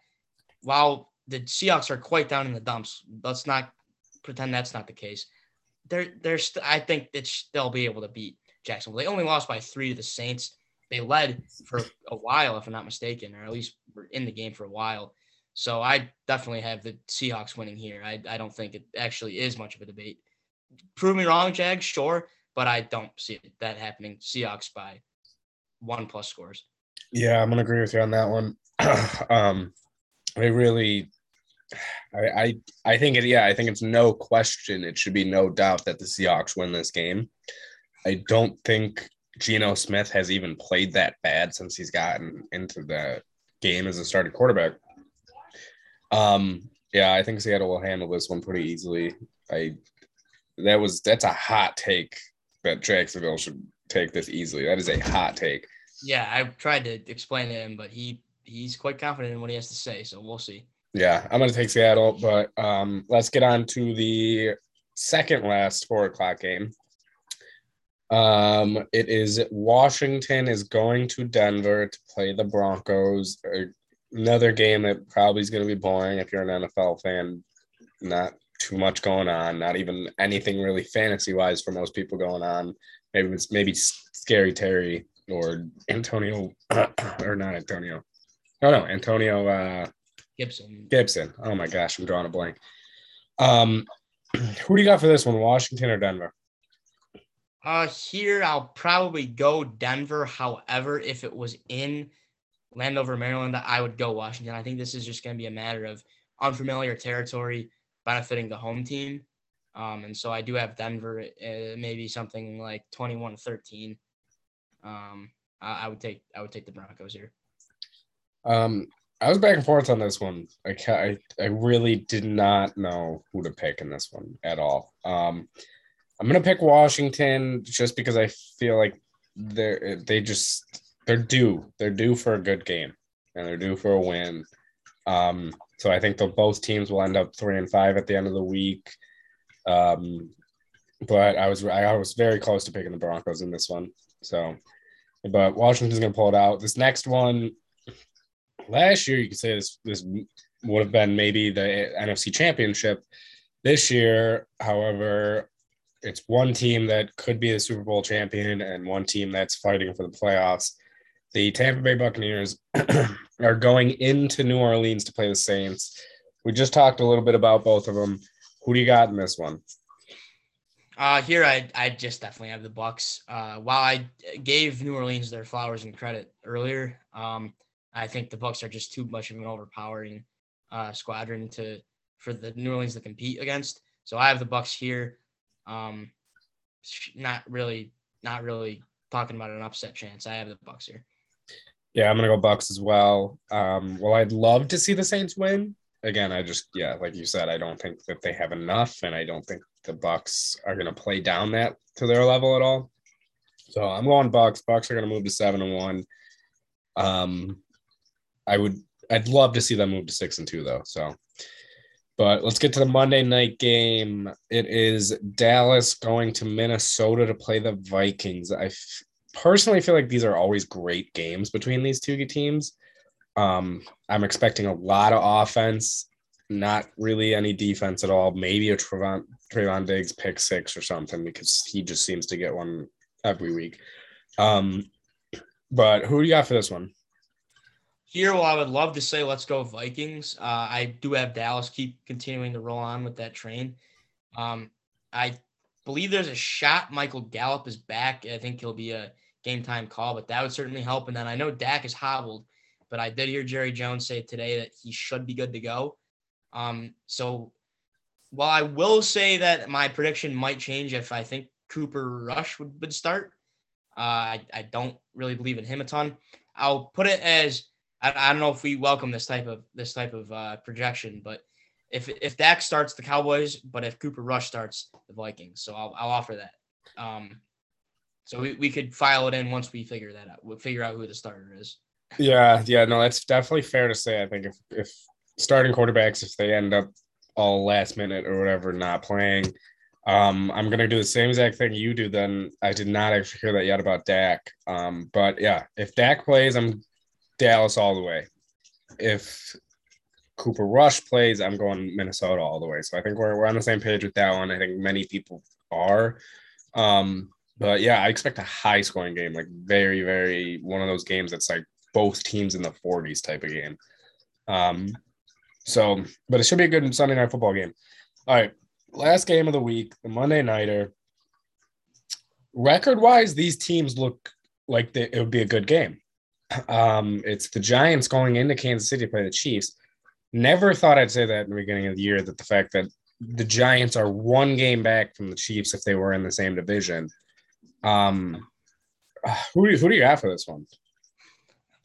Speaker 2: while the Seahawks are quite down in the dumps, let's not pretend that's not the case. They're, they're st- I think it's, they'll be able to beat Jacksonville. They only lost by three to the Saints. They led for a while, if I'm not mistaken, or at least were in the game for a while. So I definitely have the Seahawks winning here. I, I don't think it actually is much of a debate. Prove me wrong, Jag, sure, but I don't see that happening. Seahawks by one plus scores.
Speaker 1: Yeah, I'm gonna agree with you on that one. um, I really, I, I, I think it. Yeah, I think it's no question. It should be no doubt that the Seahawks win this game. I don't think Geno Smith has even played that bad since he's gotten into the game as a starting quarterback. Um, yeah, I think Seattle will handle this one pretty easily. I that was that's a hot take that Jacksonville should take this easily. That is a hot take.
Speaker 2: Yeah, I tried to explain to him, but he he's quite confident in what he has to say. So we'll see.
Speaker 1: Yeah, I'm gonna take Seattle, but um, let's get on to the second last four o'clock game. Um, it is Washington is going to Denver to play the Broncos. Another game that probably is going to be boring if you're an NFL fan. Not too much going on. Not even anything really fantasy wise for most people going on. Maybe it's maybe Scary Terry or Antonio or not Antonio. Oh no, Antonio. Uh,
Speaker 2: Gibson.
Speaker 1: Gibson. Oh my gosh, I'm drawing a blank. Um, who do you got for this one, Washington or Denver?
Speaker 2: Uh, here I'll probably go Denver. However, if it was in Landover, Maryland, I would go Washington. I think this is just going to be a matter of unfamiliar territory benefiting the home team. Um, and so I do have Denver, uh, maybe something like 21 13. Um, I, I, would take I would take the Broncos here.
Speaker 1: Um, I was back and forth on this one. I, I I really did not know who to pick in this one at all. Um, I'm gonna pick Washington just because I feel like they're they just they're due they're due for a good game and they're due for a win. Um, so I think the both teams will end up three and five at the end of the week. Um, but I was I was very close to picking the Broncos in this one. So, but Washington's gonna pull it out. This next one, last year you could say this this would have been maybe the NFC Championship. This year, however, it's one team that could be the Super Bowl champion and one team that's fighting for the playoffs. The Tampa Bay Buccaneers are going into New Orleans to play the Saints. We just talked a little bit about both of them. Who do you got in this one?
Speaker 2: Uh, here I I just definitely have the Bucs. Uh, while I gave New Orleans their flowers and credit earlier, um, I think the Bucs are just too much of an overpowering uh, squadron to for the New Orleans to compete against. So I have the Bucs here. Um, not really, not really talking about an upset chance. I have the Bucs here.
Speaker 1: Yeah, I'm gonna go Bucs as well. Um, well, I'd love to see the Saints win. Again, I just yeah, like you said, I don't think that they have enough, and I don't think the Bucs are gonna play down that to their level at all. So I'm going Bucs. Bucs are gonna move to seven and one. Um, I would, I'd love to see them move to six and two though. So, but let's get to the Monday night game. It is Dallas going to Minnesota to play the Vikings. I personally feel like these are always great games between these two teams. Um, I'm expecting a lot of offense, not really any defense at all. Maybe a Trevon, Trevon Diggs pick six or something because he just seems to get one every week. Um, but who do you got for this one?
Speaker 2: Here, well, I would love to say let's go Vikings. Uh, I do have Dallas keep continuing to roll on with that train. Um, I believe there's a shot Michael Gallup is back. I think he'll be a game time call, but that would certainly help. And then I know Dak is hobbled, but I did hear Jerry Jones say today that he should be good to go. Um, so while I will say that my prediction might change if I think Cooper Rush would, would start, uh, I, I don't really believe in him a ton. I'll put it as I, I don't know if we welcome this type of this type of uh, projection, but if if Dak starts the Cowboys, but if Cooper Rush starts the Vikings, so I'll I'll offer that. Um, so we, we could file it in once we figure that out. We'll figure out who the starter is.
Speaker 1: Yeah, yeah, no, that's definitely fair to say. I think if if starting quarterbacks, if they end up all last minute or whatever not playing, um, I'm gonna do the same exact thing you do. Then I did not actually hear that yet about Dak. Um, but yeah, if Dak plays, I'm Dallas all the way. If Cooper Rush plays, I'm going Minnesota all the way. So I think we're we're on the same page with that one. I think many people are. Um, but yeah, I expect a high scoring game, like very, very one of those games that's like both teams in the 40s type of game. Um, so, but it should be a good Sunday night football game. All right, last game of the week, the Monday nighter. Record wise, these teams look like they, it would be a good game. Um, it's the Giants going into Kansas City to play the Chiefs. Never thought I'd say that in the beginning of the year that the fact that the Giants are one game back from the Chiefs if they were in the same division. Um, who do you, who do you have for this one?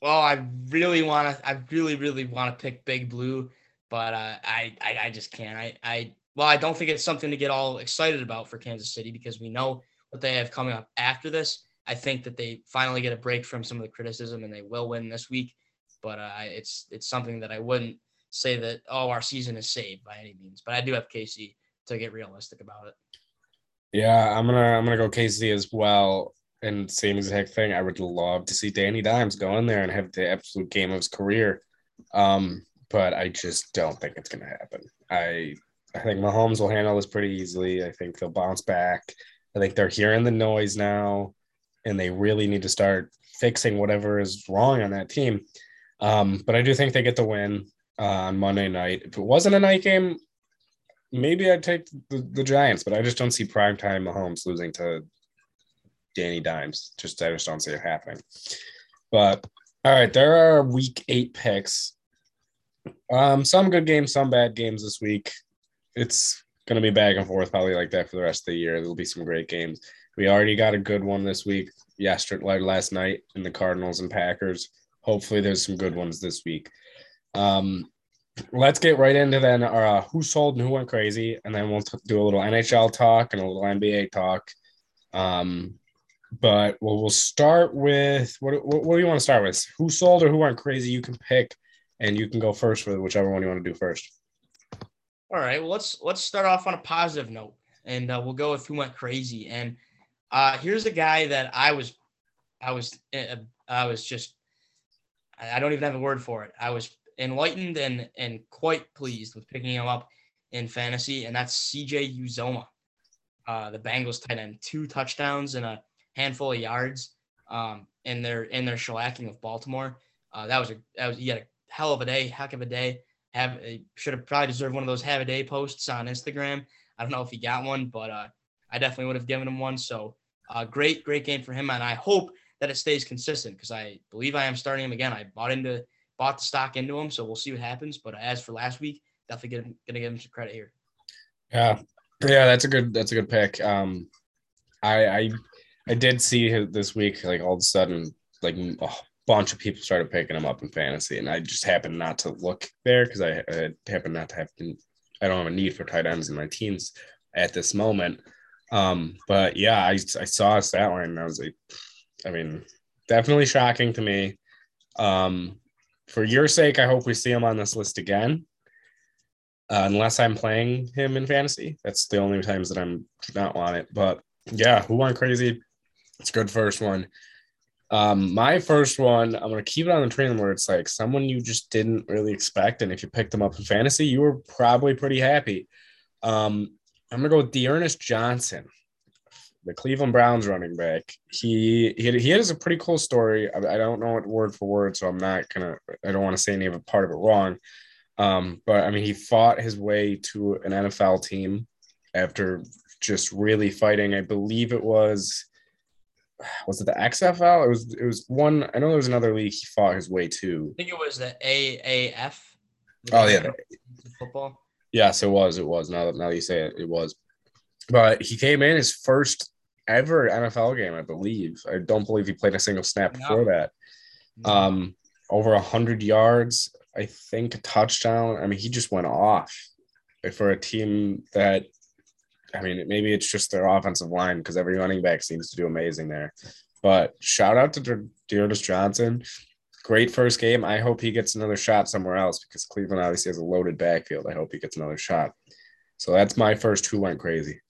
Speaker 2: Well, I really want to. I really, really want to pick Big Blue, but uh, I, I, I just can't. I, I, well, I don't think it's something to get all excited about for Kansas City because we know what they have coming up after this. I think that they finally get a break from some of the criticism and they will win this week. But uh, it's it's something that I wouldn't say that oh our season is saved by any means. But I do have KC to get realistic about it.
Speaker 1: Yeah, I'm gonna I'm gonna go KC as well. And same exact thing. I would love to see Danny Dimes go in there and have the absolute game of his career. Um, but I just don't think it's gonna happen. I I think Mahomes will handle this pretty easily. I think they'll bounce back. I think they're hearing the noise now, and they really need to start fixing whatever is wrong on that team. Um, but I do think they get the win uh, on Monday night. If it wasn't a night game, maybe I'd take the, the Giants, but I just don't see primetime Mahomes losing to Danny Dimes. Just I just don't see it happening. But All right, there are week eight picks. Um, some good games, some bad games this week. It's gonna be back and forth, probably like that for the rest of the year. There'll be some great games. We already got a good one this week, yesterday, last night in the Cardinals and Packers. Hopefully, there's some good ones this week. Um, let's get right into then our uh, who sold and who went crazy, and then we'll t- do a little NHL talk and a little NBA talk. Um, but we'll, we'll start with what, what, what do you want to start with? Who sold or who went crazy? You can pick, and you can go first for whichever one you want to do first.
Speaker 2: All right. Well, let's let's start off on a positive note, and uh, we'll go with who went crazy. And uh, here's a guy that I was, I was, uh, I was just, I don't even have a word for it. I was enlightened and and quite pleased with picking him up in fantasy, and that's CJ Uzomah, uh, the Bengals tight end, two touchdowns and a handful of yards um, in their in their shellacking of Baltimore. Uh, that was a that was he had a hell of a day, heck of a day. Have should have probably deserved one of those have a day posts on Instagram. I don't know if he got one, but uh, I definitely would have given him one. So uh, great, great game for him, and I hope that it stays consistent because I believe I am starting him again. I bought into bought the stock into him, so we'll see what happens. But as for last week, definitely gonna, gonna give him some credit here.
Speaker 1: Yeah, yeah, that's a good that's a good pick. Um, I I I did see this week like all of a sudden like a bunch of people started picking him up in fantasy, and I just happened not to look there because I, I happen not to have I don't have a need for tight ends in my teams at this moment. Um, but yeah, I, I saw a stat line and I was like, I mean, definitely shocking to me. Um, for your sake, I hope we see him on this list again. Uh, unless I'm playing him in fantasy, that's the only times that I'm not want it. But yeah, who went crazy? It's a good first one. Um, my first one, I'm gonna keep it on the train where it's like someone you just didn't really expect, and if you picked them up in fantasy, you were probably pretty happy. Um, I'm gonna go with D'Ernest Johnson the Cleveland Browns running back. He he, he has a pretty cool story. I, I, don't know it word for word, so I'm not gonna. I don't want to say any of a part of it wrong. Um, but I mean, he fought his way to an NFL team after just really fighting. I believe it was was it the XFL? It was it was one. I know there was another league he fought his way to.
Speaker 2: I think it was the AAF.
Speaker 1: Oh yeah,
Speaker 2: football.
Speaker 1: Yes, it was. It was. Now that now that you say it, it was. But he came in his first ever NFL game, I believe. I don't believe he played a single snap no. before that. No. Um, over a hundred yards, I think a touchdown. I mean, he just went off for a team that. I mean, maybe it's just their offensive line because every running back seems to do amazing there. But shout out to D'Ernest Johnson. Great first game. I hope he gets another shot somewhere else because Cleveland obviously has a loaded backfield. I hope he gets another shot. So that's my first who went crazy.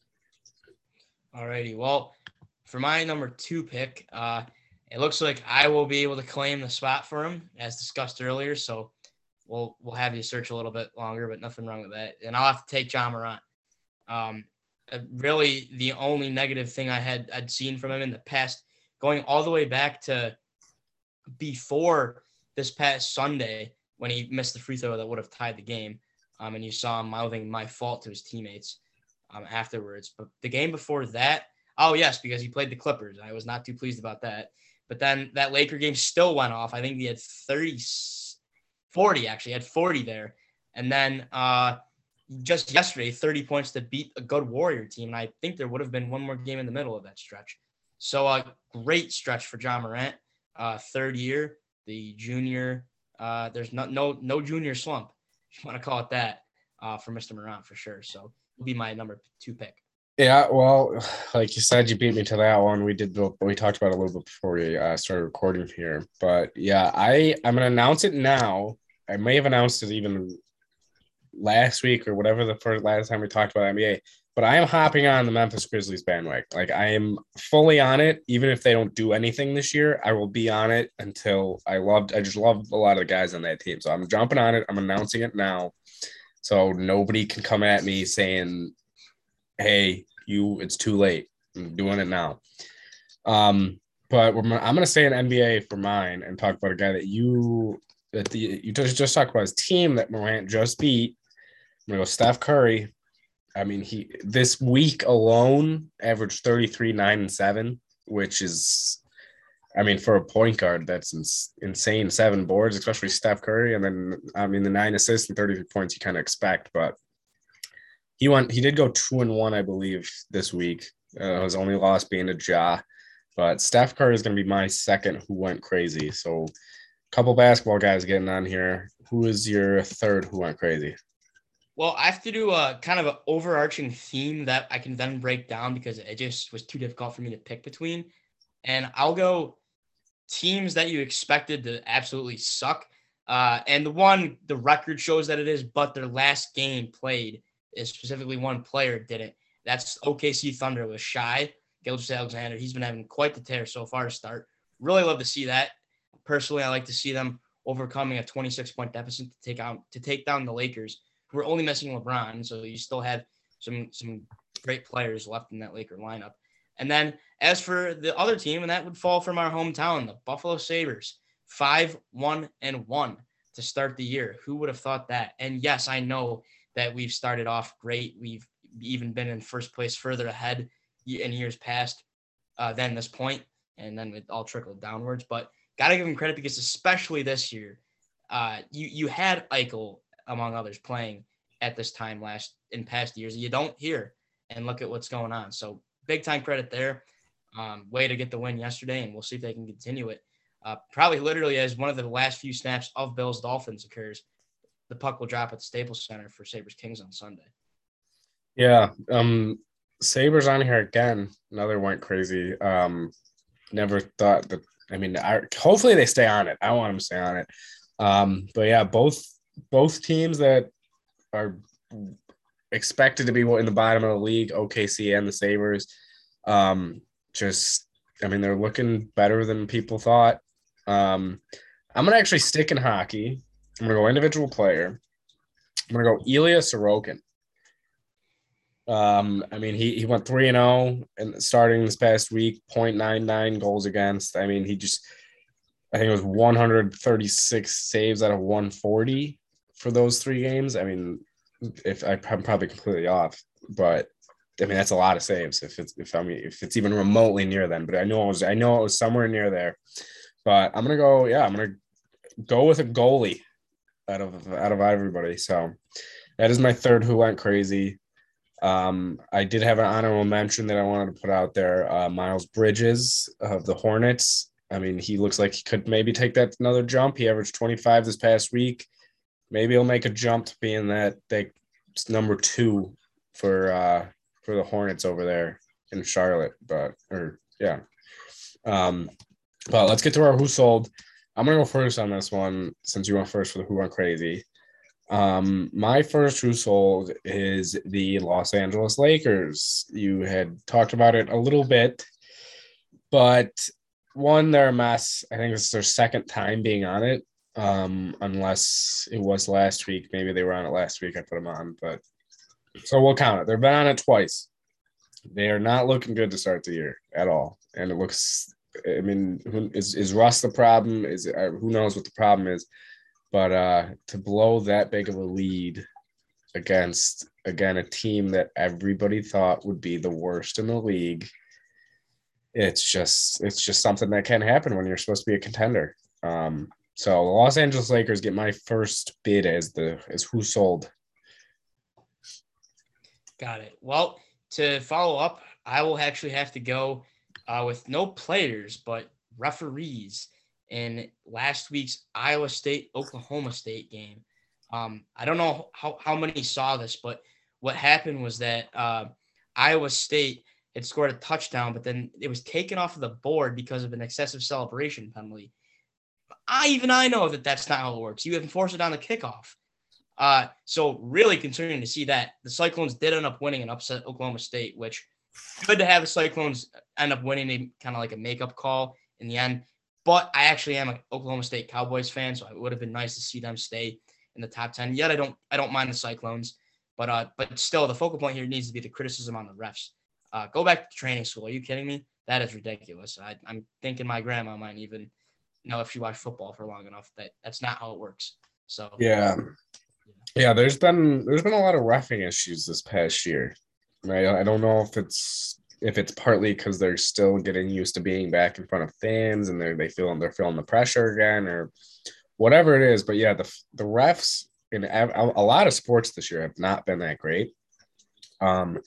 Speaker 2: All righty. Well, for my number two pick, uh, it looks like I will be able to claim the spot for him, as discussed earlier. So we'll we'll have you search a little bit longer, but nothing wrong with that. And I'll have to take Ja Morant. Um, uh, really, the only negative thing I had I'd seen from him in the past, going all the way back to before this past Sunday when he missed the free throw that would have tied the game, um, and you saw him mouthing "my fault" to his teammates um, afterwards. But the game before that, oh yes, because he played the Clippers. I was not too pleased about that. But then that Laker game still went off. I think he had 30, 40 actually, had 40 there. And then uh, just yesterday, 30 points to beat a good Warrior team. And I think there would have been one more game in the middle of that stretch. So a great stretch for Ja Morant. Uh, third year, the junior. Uh, there's no no no junior slump. If you want to call it that uh, for Mr. Morant for sure. So he'll be my number two pick.
Speaker 1: Yeah, well, like you said, you beat me to that one. We did we talked about a little bit before we uh, started recording here, but yeah, I I'm gonna announce it now. I may have announced it even last week or whatever the first last time we talked about NBA. But I am hopping on the Memphis Grizzlies bandwagon. Like I am fully on it, even if they don't do anything this year. I will be on it until I loved. I just love a lot of the guys on that team, so I'm jumping on it. I'm announcing it now. So nobody can come at me saying, "Hey, you, it's too late." I'm doing it now. Um, but I'm going to say an NBA for mine and talk about a guy that you that the you just just talked about his team that Morant just beat. I'm gonna go Steph Curry. I mean, he this week alone averaged 33, 9, and 7, which is I mean, for a point guard, that's ins- insane. Seven boards, especially Steph Curry, and then I mean the nine assists and 33 points you kind of expect, but he went. He did go two and one, I believe, this week. Uh, his only loss being a Ja, but Steph Curry is going to be my second who went crazy. So, a couple basketball guys getting on here. Who is your third who went crazy?
Speaker 2: Well, I have to do a kind of an overarching theme that I can then break down because it just was too difficult for me to pick between. And I'll go teams that you expected to absolutely suck. Uh, and the one, the record shows that it is, but their last game played is specifically one player didn't. That's OKC Thunder was Shai Gilgeous-Alexander. He's been having quite the tear so far to start. Really love to see that. Personally, I like to see them overcoming a 26 point deficit to take out to take down the Lakers we're only missing LeBron, so you still have some some great players left in that Laker lineup. And then as for the other team, and that would fall from our hometown, the Buffalo Sabres, five, one, and one to start the year. Who would have thought that? And yes, I know that we've started off great. We've even been in first place further ahead in years past uh, than this point, and then it all trickled downwards. But gotta give him credit because especially this year, uh, you you had Eichel among others, playing at this time last in past years. You don't hear and look at what's going on. So big time credit there. Um, way to get the win yesterday, and we'll see if they can continue it. Uh, probably literally as one of the last few snaps of Bills Dolphins occurs, the puck will drop at the Staples Center for Sabres Kings on Sunday.
Speaker 1: Yeah. Um, Sabres on here again. Another went crazy. Um, never thought that. I mean, I, hopefully they stay on it. I want them to stay on it. Um, but yeah, both both teams that are expected to be in the bottom of the league, OKC and the Sabres. Um, just, I mean, they're looking better than people thought. Um, I'm gonna actually stick in hockey. I'm gonna go individual player. I'm gonna go Ilya Sorokin. Um, I mean, he he went three and zero oh and starting this past week, 0.99 goals against. I mean, he just, I think it was 136 saves out of 140 for those three games. I mean, if I, am probably completely off, but I mean that's a lot of saves if it's if I mean if it's even remotely near them. But I know it was I know it was somewhere near there. But I'm gonna go. Yeah, I'm gonna go with a goalie out of out of everybody. So that is my third who went crazy. Um, I did have an honorable mention that I wanted to put out there. Uh, Miles Bridges of the Hornets. I mean, he looks like he could maybe take that another jump. He averaged 25 this past week maybe he'll make a jump to being that they number two for uh for the Hornets over there in Charlotte. But or yeah. Um but let's get to our who sold. I'm gonna go first on this one since you went first for the who went crazy. Um, my first who sold is the Los Angeles Lakers. You had talked about it a little bit, but one, they're a mess. I think this is their second time being on it um, unless it was last week. Maybe they were on it last week. I put them on, but so we'll count it. They've been on it twice. They are not looking good to start the year at all, and it looks. I mean, is is Russ the problem? Is it, uh, who knows what the problem is? But uh, to blow that big of a lead against again a team that everybody thought would be the worst in the league, it's just it's just something that can happen when you're supposed to be a contender. Um, so the Los Angeles Lakers get my first bid as the as who sold.
Speaker 2: Got it. Well, to follow up, I will actually have to go uh, with no players but referees in last week's Iowa State Oklahoma State game. Um, I don't know how, how many saw this, but what happened was that uh, Iowa State had scored a touchdown, but then it was taken off of the board because of an excessive celebration penalty. I even I know that that's not how it works. You enforce it on the kickoff. Uh, so really concerning to see that the Cyclones did end up winning and upset Oklahoma State, which good to have the Cyclones end up winning a kind of like a makeup call in the end. But I actually am an Oklahoma State Cowboys fan, so it would have been nice to see them stay in the top ten. Yet I don't I don't mind the Cyclones, but uh, but still the focal point here needs to be the criticism on the refs. Uh, go back to training school. Are you kidding me? That is ridiculous. I, I'm thinking my grandma might even know if you watch football for long enough that that's not how it works. So
Speaker 1: yeah, yeah. There's been there's been a lot of roughing issues this past year. Right? I don't know if it's if it's partly because they're still getting used to being back in front of fans and they're they feel they're feeling the pressure again or whatever it is. But yeah, the the refs in a, a lot of sports this year have not been that great. Um,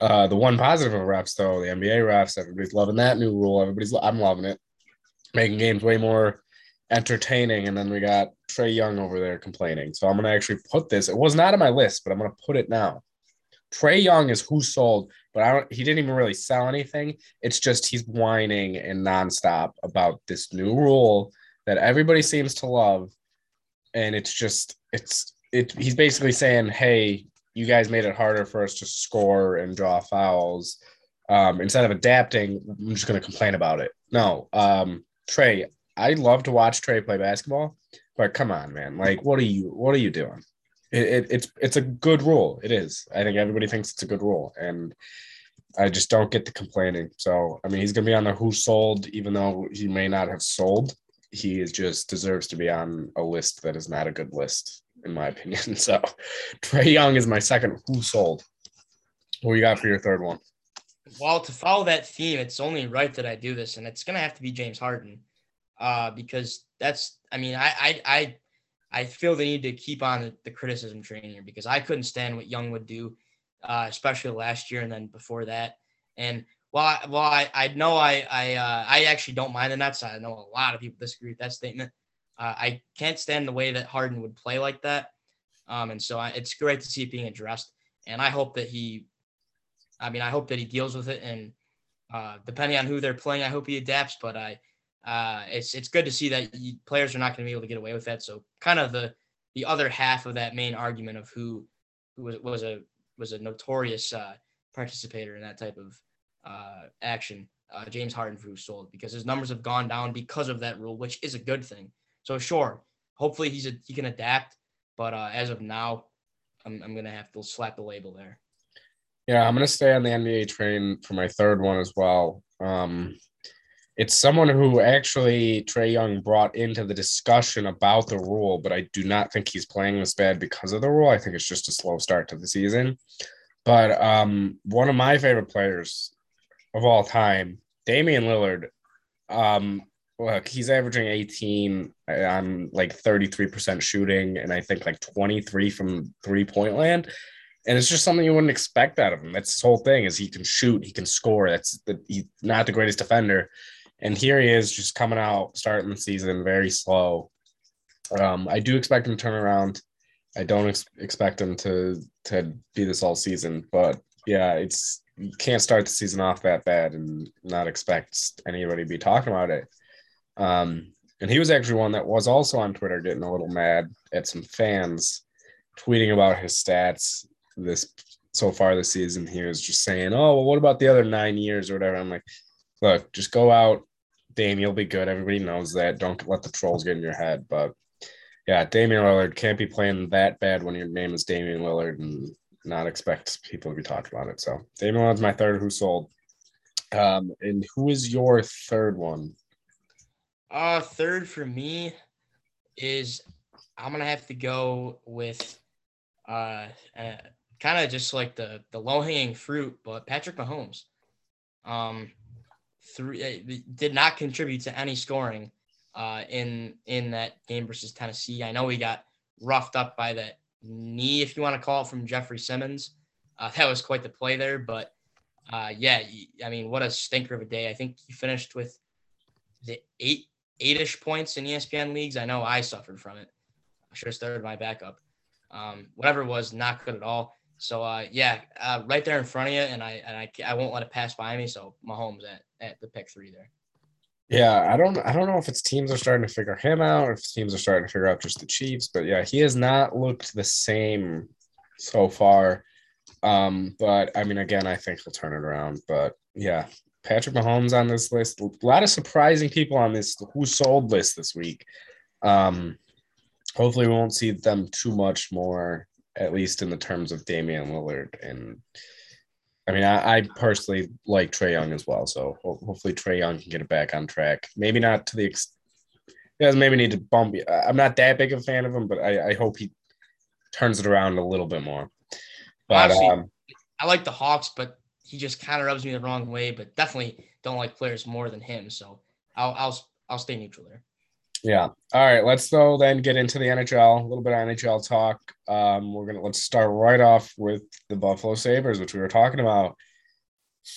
Speaker 1: uh, the one positive of refs though, the NBA refs, everybody's loving that new rule. Everybody's I'm loving it, making games way more entertaining. And then we got Trae Young over there complaining. So I'm gonna actually put this. It was not on my list, but I'm gonna put it now. Trae Young is who sold, but I don't. He didn't even really sell anything. It's just he's whining and nonstop about this new rule that everybody seems to love, and it's just it's it. He's basically saying, "Hey, you guys made it harder for us to score and draw fouls. Um, instead of adapting, I'm just going to complain about it." No, um, Trae. I love to watch Trae play basketball, but come on, man! Like, what are you? What are you doing? it, it, it's it's a good rule. It is. I think everybody thinks it's a good rule, and I just don't get the complaining. So I mean, he's gonna be on the who sold, even though he may not have sold. He is just deserves to be on a list that is not a good list, in my opinion. So Trae Young is my second who sold. What you got for your third one?
Speaker 2: Well, to follow that theme, it's only right that I do this, and it's gonna have to be James Harden, uh, because that's. I mean, I I I I feel the need to keep on the, criticism train here because I couldn't stand what Young would do, uh, especially last year and then before that. And while I, while I, I know I I uh, I actually don't mind the Nets, I know a lot of people disagree with that statement. Uh, I can't stand the way that Harden would play like that, um, and so I, it's great to see it being addressed. And I hope that he, I mean, I hope that he deals with it. And uh, depending on who they're playing, I hope he adapts. But I uh, it's it's good to see that you, players are not going to be able to get away with that. So kind of the the other half of that main argument of who who was, was a was a notorious uh, participator in that type of uh, action, uh, James Harden for who sold because his numbers have gone down because of that rule, which is a good thing. So sure, hopefully he's a, he can adapt, but uh, as of now, I'm I'm gonna have to slap the label there.
Speaker 1: Yeah, I'm gonna stay on the NBA train for my third one as well. Um, it's someone who actually Trae Young brought into the discussion about the rule, but I do not think he's playing this bad because of the rule. I think it's just a slow start to the season. But um, one of my favorite players of all time, Damian Lillard. Um, look, he's averaging 18 on like 33% shooting, and I think like 23 from three point land. And it's just something you wouldn't expect out of him. That's his whole thing is he can shoot, he can score. That's the, he's not the greatest defender, and here he is just coming out, starting the season very slow. Um, I do expect him to turn around. I don't ex- expect him to to be this all season, but yeah, it's you can't start the season off that bad and not expect anybody to be talking about it. Um, and he was actually one that was also on Twitter getting a little mad at some fans tweeting about his stats this so far this season. He was just saying, "Oh, well, what about the other nine years or whatever?" I'm like, "Look, just go out, Damian will be good. Everybody knows that. Don't let the trolls get in your head. But yeah, Damian Lillard can't be playing that bad when your name is Damian Lillard and not expect people to be talking about it. So Damian Lillard's my third who sold. Um, and who is your third one?
Speaker 2: Uh, third for me is I'm gonna have to go with uh, uh kind of just like the the low hanging fruit, but Patrick Mahomes. Um, three uh, did not contribute to any scoring uh, in in that game versus Tennessee. I know he got roughed up by that knee, if you want to call it, from Jeffrey Simmons. Uh, that was quite the play there, but uh, yeah, I mean, what a stinker of a day. I think he finished with the eight eight-ish points in ESPN leagues. I know I suffered from it. I should have started my backup. Um, whatever it was, not good at all. So uh, yeah, uh, right there in front of you, and I and I, I won't let it pass by me. So Mahomes at, at the pick three there.
Speaker 1: Yeah, I don't I don't know if it's teams are starting to figure him out, or if teams are starting to figure out just the Chiefs. But yeah, he has not looked the same so far. Um, but I mean, again, I think he'll turn it around. But yeah, Patrick Mahomes on this list. A lot of surprising people on this who sold list this week. Um, hopefully, we won't see them too much more at least in the terms of Damian Lillard. And I mean, I, I personally like Trae Young as well. So ho- hopefully Trae Young can get it back on track. Maybe not to the extent. He doesn't maybe need to bump. I'm not that big a fan of him, but I, I hope he turns it around a little bit more. But
Speaker 2: Honestly, um, I like the Hawks, but he just kind of rubs me the wrong way, but definitely don't like players more than him. So I'll I'll I'll stay neutral there.
Speaker 1: Yeah. All right. Let's though then get into the NHL. A little bit of NHL talk. Um, we're gonna let's start right off with the Buffalo Sabres, which we were talking about.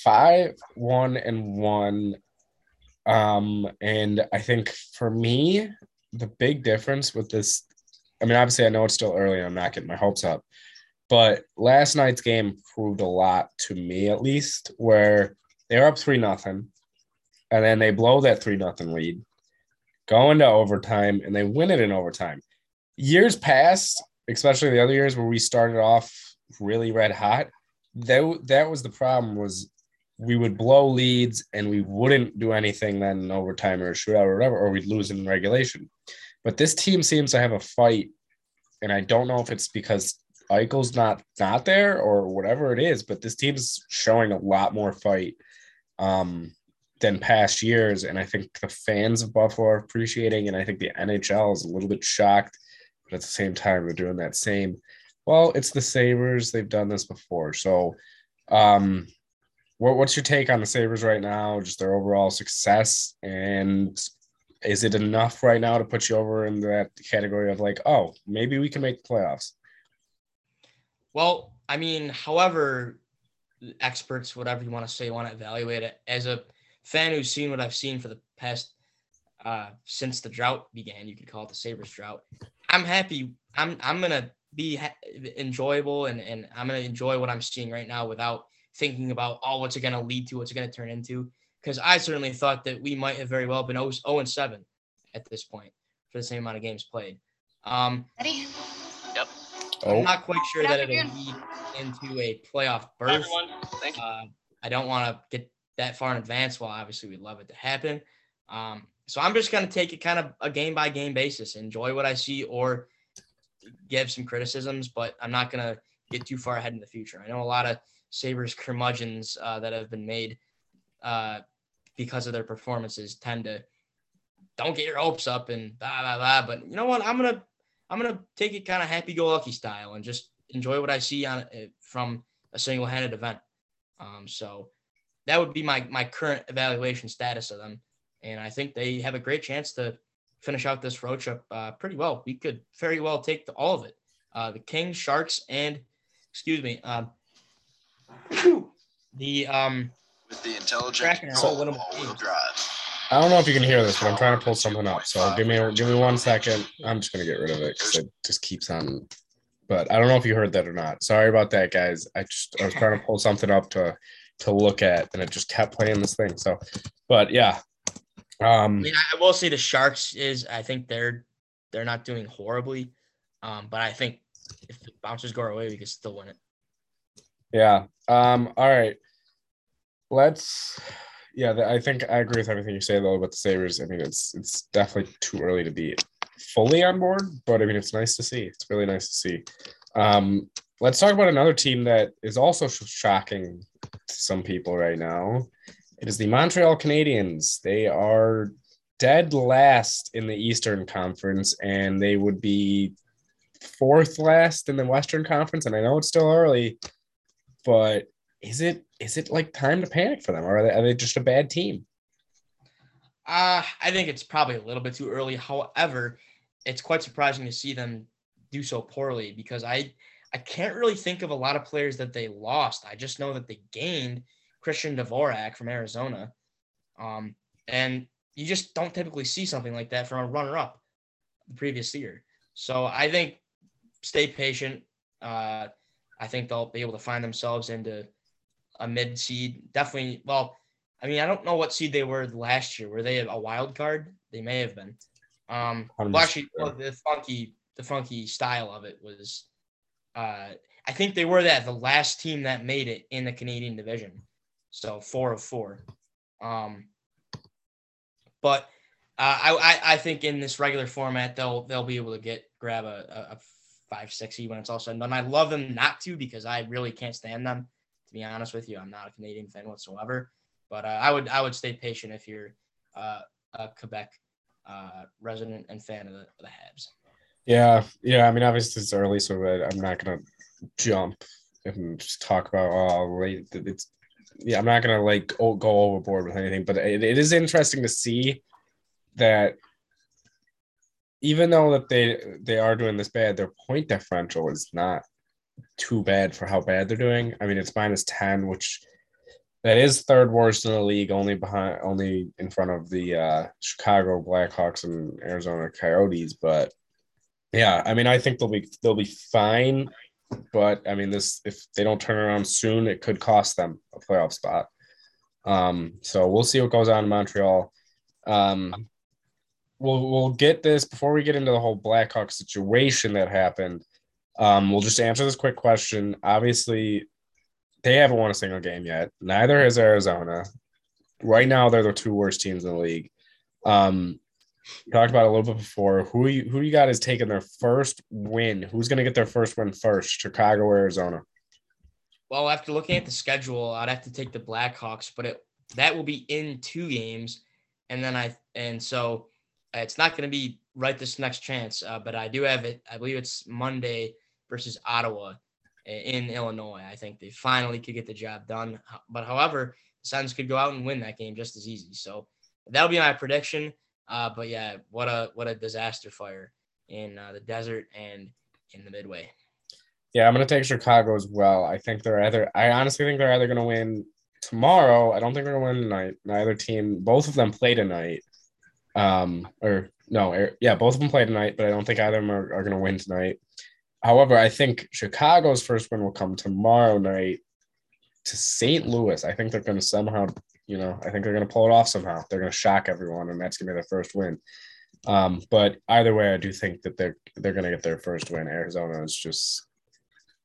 Speaker 1: Five, one, and one. Um, and I think for me, the big difference with this, I mean, obviously I know it's still early, I'm not getting my hopes up, but last night's game proved a lot to me at least, where they're up three nothing, and then they blow that three nothing lead go into overtime and they win it in overtime. Years past, especially the other years where we started off really red hot, that that was the problem was we would blow leads and we wouldn't do anything then in overtime or shootout or whatever, or we'd lose in regulation. But this team seems to have a fight, and I don't know if it's because Eichel's not not there or whatever it is, but this team's showing a lot more fight. Um, than past years. And I think the fans of Buffalo are appreciating, and I think the NHL is a little bit shocked, but at the same time, they're doing that same. Well, it's the Sabres. They've done this before. So, um, what, what's your take on the Sabres right now? Just their overall success. And is it enough right now to put you over in that category of like, oh, maybe we can make the playoffs?
Speaker 2: Well, I mean, however, experts, whatever you want to say, want to evaluate it as a fan who's seen what I've seen for the past uh, since the drought began, you could call it the Sabres drought. I'm happy. I'm I'm gonna be ha- enjoyable and and I'm gonna enjoy what I'm seeing right now without thinking about oh what's it gonna lead to, what's it gonna turn into. Because I certainly thought that we might have very well been 0, 0 and 7 at this point for the same amount of games played. Um,
Speaker 3: Ready?
Speaker 2: Yep. I'm not quite sure that it'll lead into a playoff berth.
Speaker 3: Everyone, thank you.
Speaker 2: Uh, I don't want to get that far in advance. Well, obviously we'd love it to happen. Um, so I'm just gonna take it kind of a game by game basis, enjoy what I see, or give some criticisms, but I'm not gonna get too far ahead in the future. I know a lot of Sabres curmudgeons uh, that have been made uh, because of their performances tend to don't get your hopes up and blah blah blah. But you know what? I'm gonna I'm gonna take it kind of happy go lucky style and just enjoy what I see on uh, from a single handed event. Um, so that would be my my current evaluation status of them. And I think they have a great chance to finish out this road trip uh, pretty well. We could very well take the, all of it. Uh, the Kings, Sharks, and excuse me, um, the um,
Speaker 3: with the intelligent all-wheel drive.
Speaker 1: I don't know if you can hear this, but I'm trying to pull something up. So give me give me one second. I'm just gonna get rid of it because it just keeps on. But I don't know if you heard that or not. Sorry about that, guys. I just I was trying to pull something up to to look at, and it just kept playing this thing. So, but yeah. Um,
Speaker 2: I, mean, I will say the Sharks is I think they're they're not doing horribly, um, but I think if the bouncers go our way, we could still win it.
Speaker 1: Yeah. Um. All right. Let's. Yeah, I think I agree with everything you say though about the Sabres. I mean, it's it's definitely too early to be fully on board, but I mean, it's nice to see. It's really nice to see. Um, let's talk about another team that is also shocking some people right now. It is the Montreal Canadiens. They are dead last in the Eastern Conference, and they would be fourth last in the Western Conference. And I know it's still early, but is it is it like time to panic for them, or are they, are they just a bad team?
Speaker 2: Uh, I think it's probably a little bit too early. However, it's quite surprising to see them do so poorly because I I can't really think of a lot of players that they lost. I just know that they gained Christian Dvorak from Arizona. Um, and you just don't typically see something like that from a runner up the previous year. So I think stay patient. Uh, I think they'll be able to find themselves into a mid seed. Definitely. Well, I mean, I don't know what seed they were last year. Were they a wild card? They may have been. Um, well, actually, well, the funky, the funky style of it was uh, I think they were that the last team that made it in the Canadian division. So four of four. Um, but uh, I, I think in this regular format they'll they'll be able to get grab a, a five sixty when it's all said and done. I love them not to because I really can't stand them. To be honest with you, I'm not a Canadian fan whatsoever. But uh, I would I would stay patient if you're uh, a Quebec uh, resident and fan of the, of the Habs.
Speaker 1: Yeah, yeah. I mean, obviously it's early, so I'm not gonna jump and just talk about oh. It's yeah, I'm not gonna like go overboard with anything, but it, it is interesting to see that even though that they they are doing this bad, their point differential is not too bad for how bad they're doing. I mean, it's minus ten, which that is third worst in the league, only behind, only in front of the uh, Chicago Blackhawks and Arizona Coyotes. But yeah, I mean, I think they'll be they'll be fine. But I mean, this if they don't turn around soon, it could cost them a playoff spot. Um, so we'll see what goes on in Montreal. Um, we'll we'll get this before we get into the whole Blackhawk situation that happened. Um, we'll just answer this quick question. Obviously, they haven't won a single game yet. Neither has Arizona. Right now, they're the two worst teams in the league. Um, talked about a little bit before. Who you, who you got is taking their first win? Who's going to get their first win first? Chicago or Arizona?
Speaker 2: Well, after looking at the schedule, I'd have to take the Blackhawks, but it that will be in two games, and then I and so it's not going to be right this next chance. Uh, but I do have it. I believe it's Monday versus Ottawa in Illinois. I think they finally could get the job done. But however, the Suns could go out and win that game just as easy. So that'll be my prediction. Uh, but yeah, what a what a disaster fire in uh, the desert and in the Midway.
Speaker 1: Yeah, I'm gonna take Chicago as well. I think they're either. I honestly think they're either gonna win tomorrow. I don't think they're gonna win tonight. Neither team. Both of them play tonight. Um, or no, er, yeah, both of them play tonight, but I don't think either of them are, are gonna win tonight. However, I think Chicago's first win will come tomorrow night to St. Louis. I think they're going to somehow, you know, I think they're going to pull it off somehow. They're going to shock everyone, and that's going to be their first win. Um, but either way, I do think that they're they're going to get their first win. Arizona is just,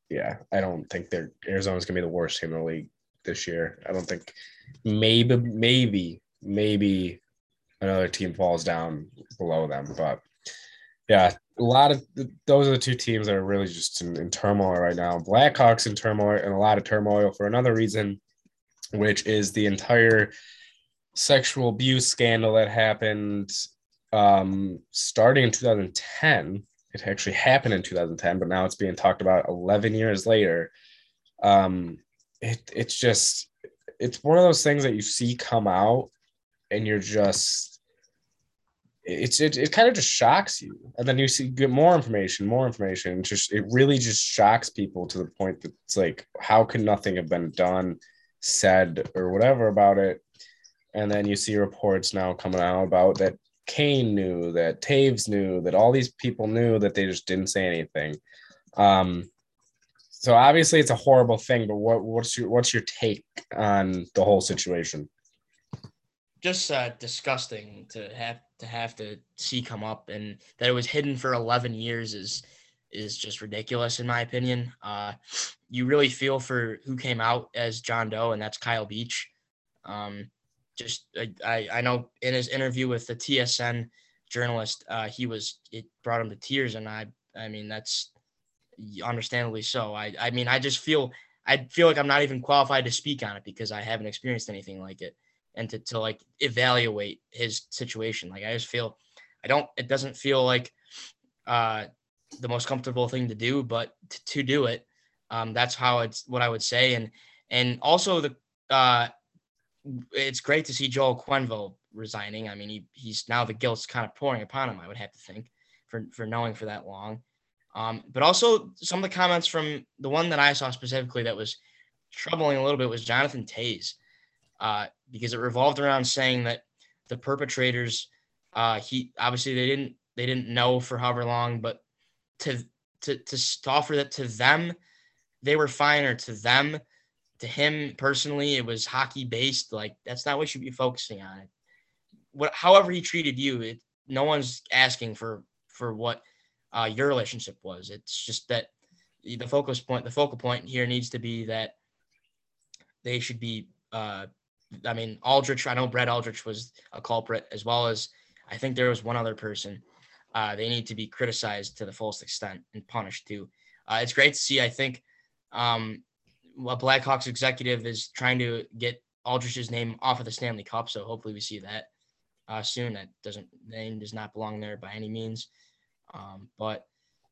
Speaker 1: yeah, I don't think they're Arizona's going to be the worst team in the league this year. I don't think maybe maybe maybe another team falls down below them, but yeah, a lot of those are the two teams that are really just in, in, turmoil right now. Blackhawks in turmoil and a lot of turmoil for another reason, which is the entire sexual abuse scandal that happened um, starting in 2010. It actually happened in 2010, but now it's being talked about 11 years later. Um, it, it's just, it's one of those things that you see come out and you're just it's it, it kind of just shocks you and then you see get more information more information it just it really just shocks people to the point that it's like how could nothing have been done said or whatever about it. And then you see reports now coming out about that Kane knew that Toews knew that all these people knew that they just didn't say anything. Um so obviously it's a horrible thing but what what's your what's your take on the whole situation?
Speaker 2: Just uh, disgusting to have to have to see come up, and that it was hidden for 11 years is is just ridiculous in my opinion. Uh, you really feel for who came out as John Doe, and that's Kyle Beach. Um, just I, I know in his interview with the TSN journalist, uh, he was it brought him to tears, and I I mean that's understandably so. I I mean I just feel I feel like I'm not even qualified to speak on it because I haven't experienced anything like it and to, to like evaluate his situation. Like I just feel I don't it doesn't feel like uh the most comfortable thing to do, but t- to do it, um, that's how it's what I would say. And and also the uh it's great to see Joel Quenneville resigning. I mean, he he's now the guilt's kind of pouring upon him, I would have to think, for for knowing for that long. Um, but also some of the comments from the one that I saw specifically that was troubling a little bit was Jonathan Toews uh, because it revolved around saying that the perpetrators, uh, he obviously they didn't they didn't know for however long, but to to to offer that to them, they were fine, or to them, to him personally, it was hockey based. Like that's not what you should be focusing on. What, however he treated you, it no one's asking for for what uh, your relationship was. It's just that the focus point, the focal point here needs to be that they should be uh, I mean, Aldrich, I know Brett Aldrich was a culprit, as well as I think there was one other person. Uh, they need to be criticized to the fullest extent and punished too. Uh, it's great to see. I think um, a Blackhawks executive is trying to get Aldrich's name off of the Stanley Cup, so hopefully we see that uh, soon. That doesn't name does not belong there by any means. Um, but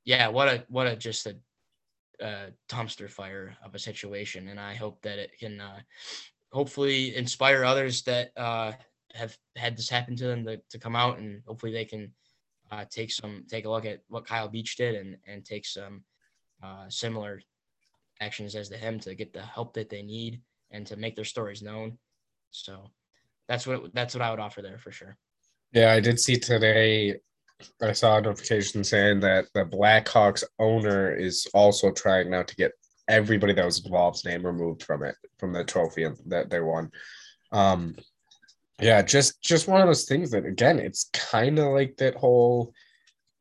Speaker 2: yeah, what a what a just a, a dumpster fire of a situation, and I hope that it can uh, hopefully inspire others that uh, have had this happen to them to, to come out and hopefully they can uh, take some take a look at what Kyle Beach did and and take some uh, similar actions as to him to get the help that they need and to make their stories known. So that's what that's what I would offer there for sure.
Speaker 1: Yeah, I did see today. I saw a notification saying that the Blackhawks owner is also trying now to get everybody that was involved's name removed from it from the trophy that they won. Um, yeah, just just one of those things that again, it's kind of like that whole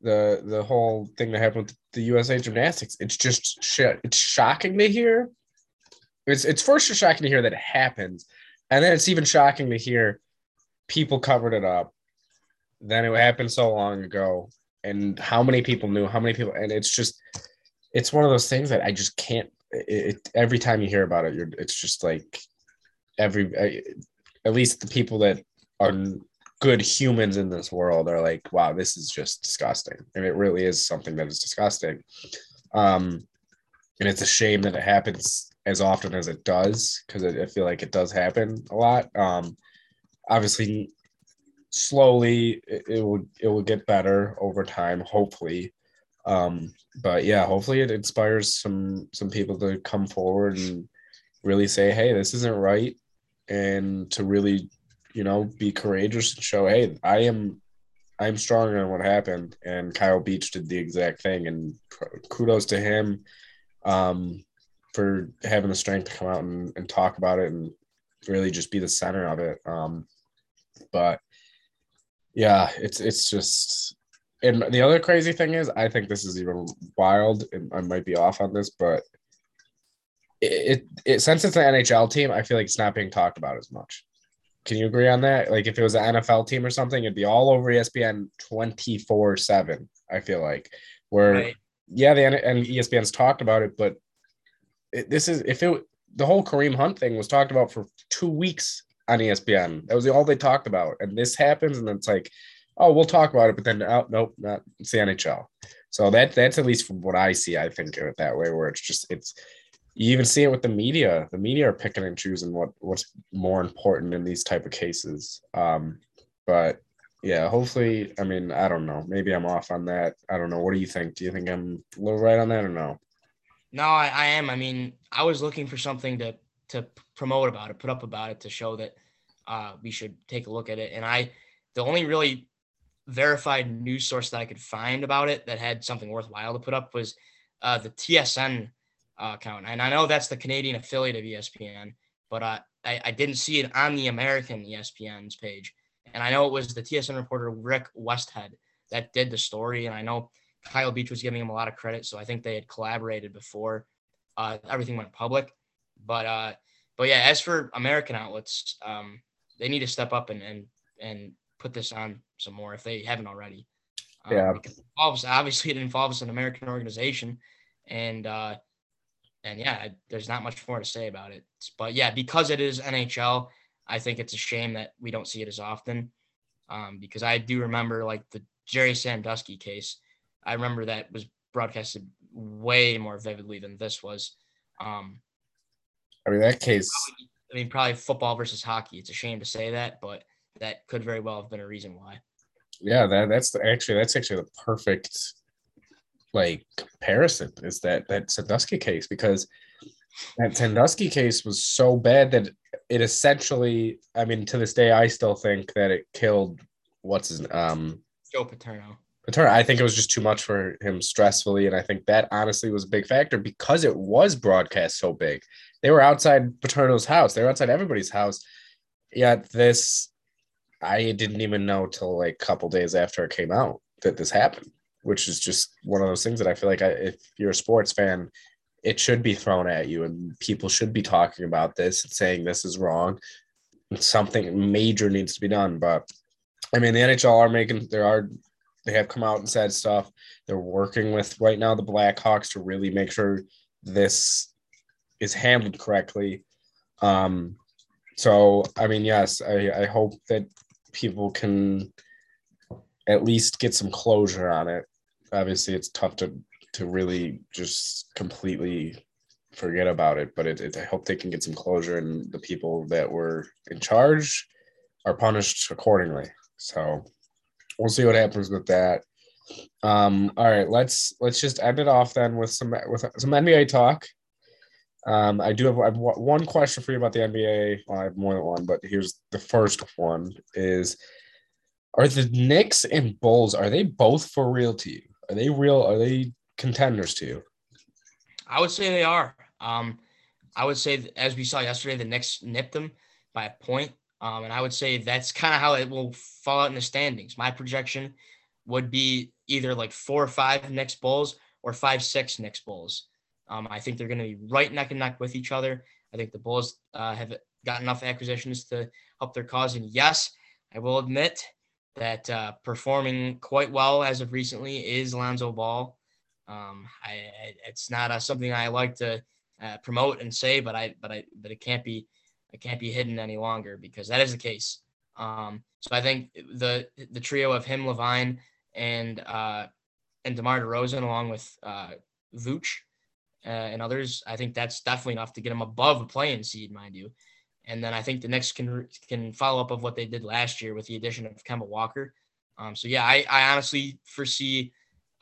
Speaker 1: the the whole thing that happened with the USA Gymnastics. It's just. It's shocking to hear. It's it's first shocking to hear that it happens, and then it's even shocking to hear people covered it up. Then it happened so long ago, and how many people knew? How many people? And it's just, it's one of those things that I just can't. It, it every time you hear about it, you're. It's just like every uh, at least the people that are good humans in this world are like, wow, this is just disgusting. And it really is something that is disgusting. Um, and it's a shame that it happens as often as it does because I feel like it does happen a lot. Um, obviously, slowly it, it will it will get better over time, hopefully. Um, but yeah, hopefully it inspires some some people to come forward and really say, hey, this isn't right and to really, you know, be courageous and show, hey, I am I'm stronger than what happened. And Kyle Beach did the exact thing. And kudos to him um, for having the strength to come out and, and, talk about it and really just be the center of it. Um, but yeah, it's it's just and the other crazy thing is I think this is even wild and I might be off on this, but it, it since it's an NHL team, I feel like it's not being talked about as much. Can you agree on that? Like if it was an NFL team or something, it'd be all over ESPN 24 seven. I feel like where, right. yeah, the and ESPN's talked about it, but it, this is, if it, the whole Kareem Hunt thing was talked about for two weeks on ESPN. That was all they talked about. And this happens. And it's like, oh, we'll talk about it, but then, oh, nope, not it's the NHL. So that, that's at least from what I see, I think of it that way, where it's just, it's, you even see it with the media. The media are picking and choosing what what's more important in these type of cases. Um but yeah hopefully i mean i don't know. Maybe i'm off on that. I don't know. What do you think? Do you think i'm a little right on that or no?
Speaker 2: No i, I am. I mean i was looking for something to to promote about it put up about it to show that uh we should take a look at it. And i the only really verified news source that i could find about it that had something worthwhile to put up was uh the tsn uh, account. And I know that's the Canadian affiliate of ESPN, but uh, I, I didn't see it on the American ESPN's page. And I know it was the TSN reporter Rick Westhead that did the story. And I know Kyle Beach was giving him a lot of credit. So I think they had collaborated before uh, everything went public. But uh, but yeah, as for American outlets, um, they need to step up and and and put this on some more if they haven't already.
Speaker 1: Um, yeah.
Speaker 2: Involves, obviously, it involves an American organization, and uh, and yeah, there's not much more to say about it. But yeah, because it is NHL, I think it's a shame that we don't see it as often. Um, because I do remember like the Jerry Sandusky case. I remember that was broadcasted way more vividly than this was. Um,
Speaker 1: I mean, that case.
Speaker 2: Probably, I mean, probably football versus hockey. It's a shame to say that, but that could very well have been a reason why.
Speaker 1: Yeah, that that's the, actually that's actually the perfect like comparison is that that Sandusky case because that Sandusky case was so bad that it essentially, I mean, to this day, I still think that it killed what's his um
Speaker 2: Joe Paterno.
Speaker 1: Paterno. I think it was just too much for him stressfully, and I think that honestly was a big factor because it was broadcast so big. They were outside Paterno's house. They were outside everybody's house. Yet this, I didn't even know till like a couple days after it came out that this happened which is just one of those things that I feel like I, if you're a sports fan, it should be thrown at you, and people should be talking about this and saying this is wrong. Something major needs to be done. But I mean, the NHL are making there are they have come out and said stuff. They're working with right now the Blackhawks to really make sure this is handled correctly. Um, so I mean, yes, I, I hope that people can at least get some closure on it obviously it's tough to to really just completely forget about it. But it, it, I hope they can get some closure, and the people that were in charge are punished accordingly. So we'll see what happens with that. Um, all right, let's let's just end it off then with some with some NBA talk. Um, I do have, I have one question for you about the NBA. Well, I have more than one, but here's the first one: is are the Knicks and Bulls are they both for real to you? Are they real? Are they contenders to you?
Speaker 2: I would say they are. Um, I would say, as we saw yesterday, the Knicks nipped them by a point. Um, and I would say that's kind of how it will fall out in the standings. My projection would be either like four or five Knicks Bulls or five, six Knicks Bulls. Um, I think they're going to be right neck and neck with each other. I think the Bulls uh, have got enough acquisitions to help their cause. And yes, I will admit that uh, performing quite well as of recently is Lonzo Ball. Um, I, it's not uh, something I like to uh, promote and say, but I, but I, but it can't be, it can't be hidden any longer because that is the case. Um, so I think the the trio of him, LaVine, and uh, and DeMar DeRozan, along with uh, Vooch uh, and others, I think that's definitely enough to get him above a playing seed, mind you. And then I think the Knicks can can follow up of what they did last year with the addition of Kemba Walker. Um, so yeah, I, I honestly foresee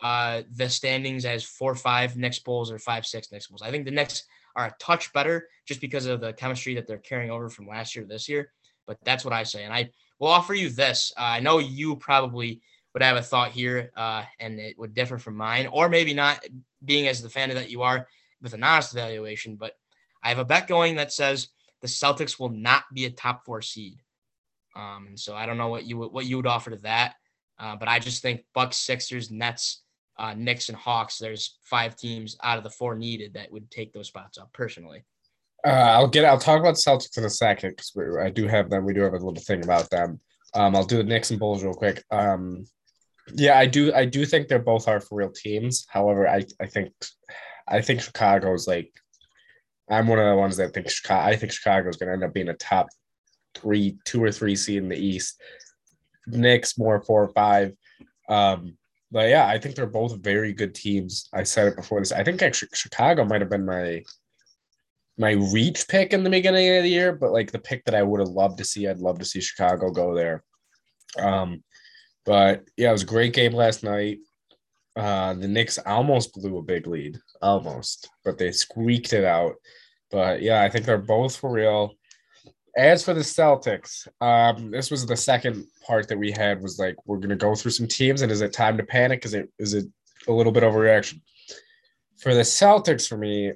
Speaker 2: uh, the standings as four five Knicks Bulls or five six Knicks Bulls. I think the Knicks are a touch better just because of the chemistry that they're carrying over from last year to this year. But that's what I say, and I will offer you this. Uh, I know you probably would have a thought here, uh, and it would differ from mine, or maybe not, being as the fan that you are with an honest evaluation. But I have a bet going that says the Celtics will not be a top four seed. Um, and so I don't know what you what you would offer to that, uh, but I just think Bucks, Sixers, Nets, uh, Knicks, and Hawks. There's five teams out of the four needed that would take those spots up. Personally,
Speaker 1: uh, I'll get. I'll talk about Celtics in a second because I do have them. We do have a little thing about them. Um, I'll do the Knicks and Bulls real quick. Um, yeah, I do. I do think they're both are for real teams. However, I I think I think Chicago's like I'm one of the ones that think Chicago. I think Chicago is going to end up being a top three, two or three seed in the East. Knicks more four or five. Um, but yeah, I think they're both very good teams. I said it before this. I think actually Chicago might have been my my reach pick in the beginning of the year, but like the pick that I would have loved to see. I'd love to see Chicago go there. Um, but yeah, it was a great game last night. Uh, the Knicks almost blew a big lead, almost, but they squeaked it out. But yeah, I think they're both for real. As for the Celtics, um, this was the second part that we had was like we're gonna go through some teams, and is it time to panic? Is it is it a little bit overreaction? For the Celtics, for me,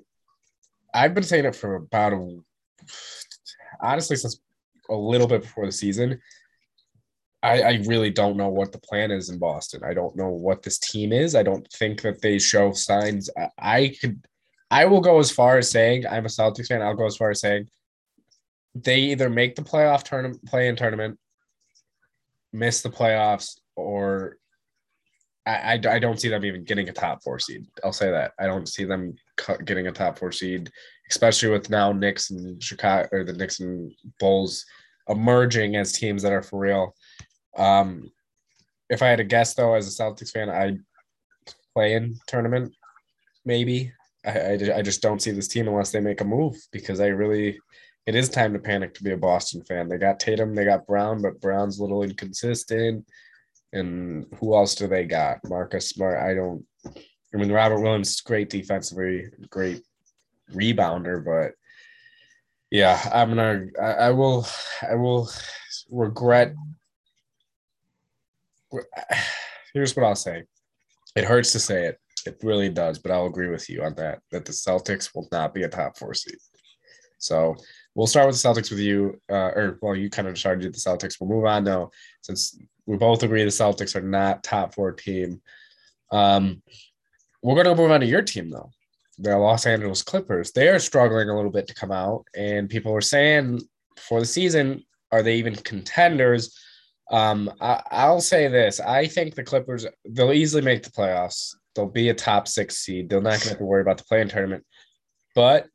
Speaker 1: I've been saying it for about a honestly since a little bit before the season. I, I really don't know what the plan is in Boston. I don't know what this team is. I don't think that they show signs. I, I could I will go as far as saying I'm a Celtics fan. I'll go as far as saying they either make the playoff tournament, play in tournament, miss the playoffs, or I, I, I, don't see them even getting a top four seed. I'll say that I don't see them getting a top four seed, especially with now Knicks and Chicago or the Knicks and Bulls emerging as teams that are for real. Um, if I had to guess though, as a Celtics fan, I'd play in tournament maybe. I, I, I just don't see this team unless they make a move because I really it is time to panic to be a Boston fan. They got Tatum, they got Brown, but Brown's a little inconsistent. And who else do they got? Marcus Smart. I don't. I mean, Robert Williams, great defensively, great rebounder, but yeah, I'm gonna. I, I will. I will regret. Here's what I'll say. It hurts to say it. It really does, but I'll agree with you on that. That the Celtics will not be a top four seed. So we'll start with the Celtics with you, uh, or well, you kind of started with the Celtics. We'll move on now, since we both agree the Celtics are not top four team. Um, we're going to move on to your team though, the Los Angeles Clippers. They are struggling a little bit to come out, and people are saying for the season, are they even contenders? Um, I, I'll say this: I think the Clippers they'll easily make the playoffs. They'll be a top six seed. They're not going to have to worry about the play-in tournament. But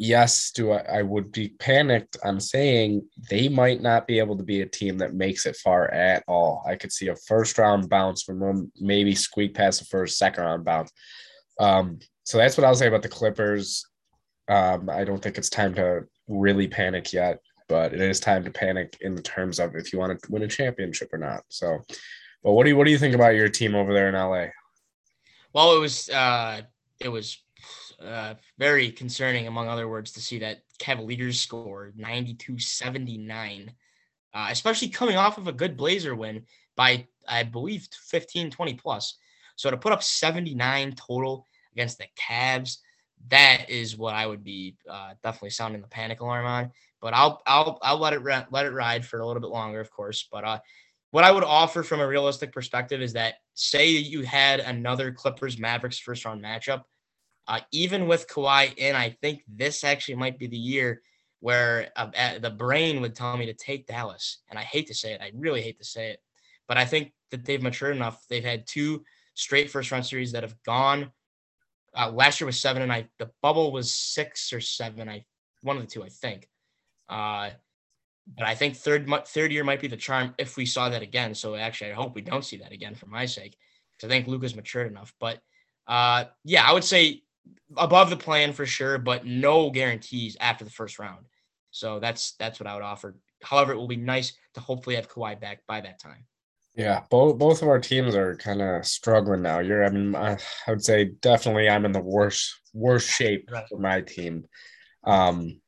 Speaker 1: yes, do I, I would be panicked I'm saying they might not be able to be a team that makes it far at all. I could see a first round bounce from them, maybe squeak past the first, second round bounce. Um, so that's what I'll say about the Clippers. Um, I don't think it's time to really panic yet, but it is time to panic in terms of if you want to win a championship or not. So, but what do you what do you think about your team over there in LA?
Speaker 2: Well, it was uh, it was uh, very concerning, among other words, to see that Cavaliers scored 92 79, uh, especially coming off of a good Blazer win by, I believe, 15, 20 plus. So to put up 79 total against the Cavs, that is what I would be uh, definitely sounding the panic alarm on. But I'll I'll I'll let it let it ride for a little bit longer, of course. But uh, what I would offer from a realistic perspective is that say you had another Clippers Mavericks first round matchup, uh, even with Kawhi in, I think this actually might be the year where uh, the brain would tell me to take Dallas. And I hate to say it, I really hate to say it, but I think that they've matured enough. They've had two straight first round series that have gone. Uh, last year was seven, and I the bubble was six or seven. I one of the two, I think. Uh, but I think third third year might be the charm if we saw that again. So actually, I hope we don't see that again for my sake, because I think Luka's matured enough. But uh, yeah, I would say above the plan for sure, but no guarantees after the first round. So that's that's what I would offer. However, it will be nice to hopefully have Kawhi back by that time.
Speaker 1: Yeah, both both of our teams are kind of struggling now. You're, I mean, I, I would say definitely I'm in the worst worst shape for my team. Um,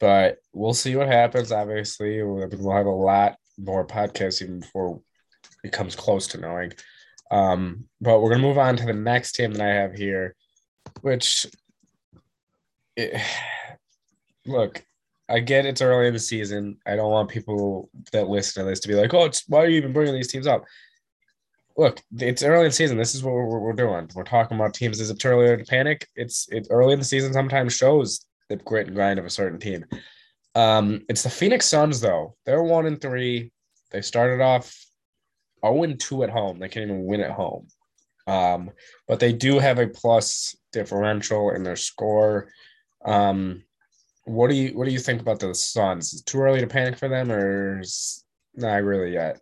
Speaker 1: but we'll see what happens. Obviously, we'll, have a lot more podcasts even before it comes close to knowing. Um, but we're gonna move on to the next team that I have here, which, it, look, I get it's early in the season. I don't want people that listen to this to be like, "Oh, why are you even bringing these teams up?" Look, it's early in the season. This is what we're, we're doing. We're talking about teams. Is it too early to panic? It's it's early in the season. Sometimes shows the grit and grind of a certain team. Um, it's the Phoenix Suns though. They're one and three. They started off 0 and 2 at home. They can't even win at home. Um, but they do have a plus differential in their score. Um, what do you what do you think about the Suns? Is too early to panic for them, or not really yet?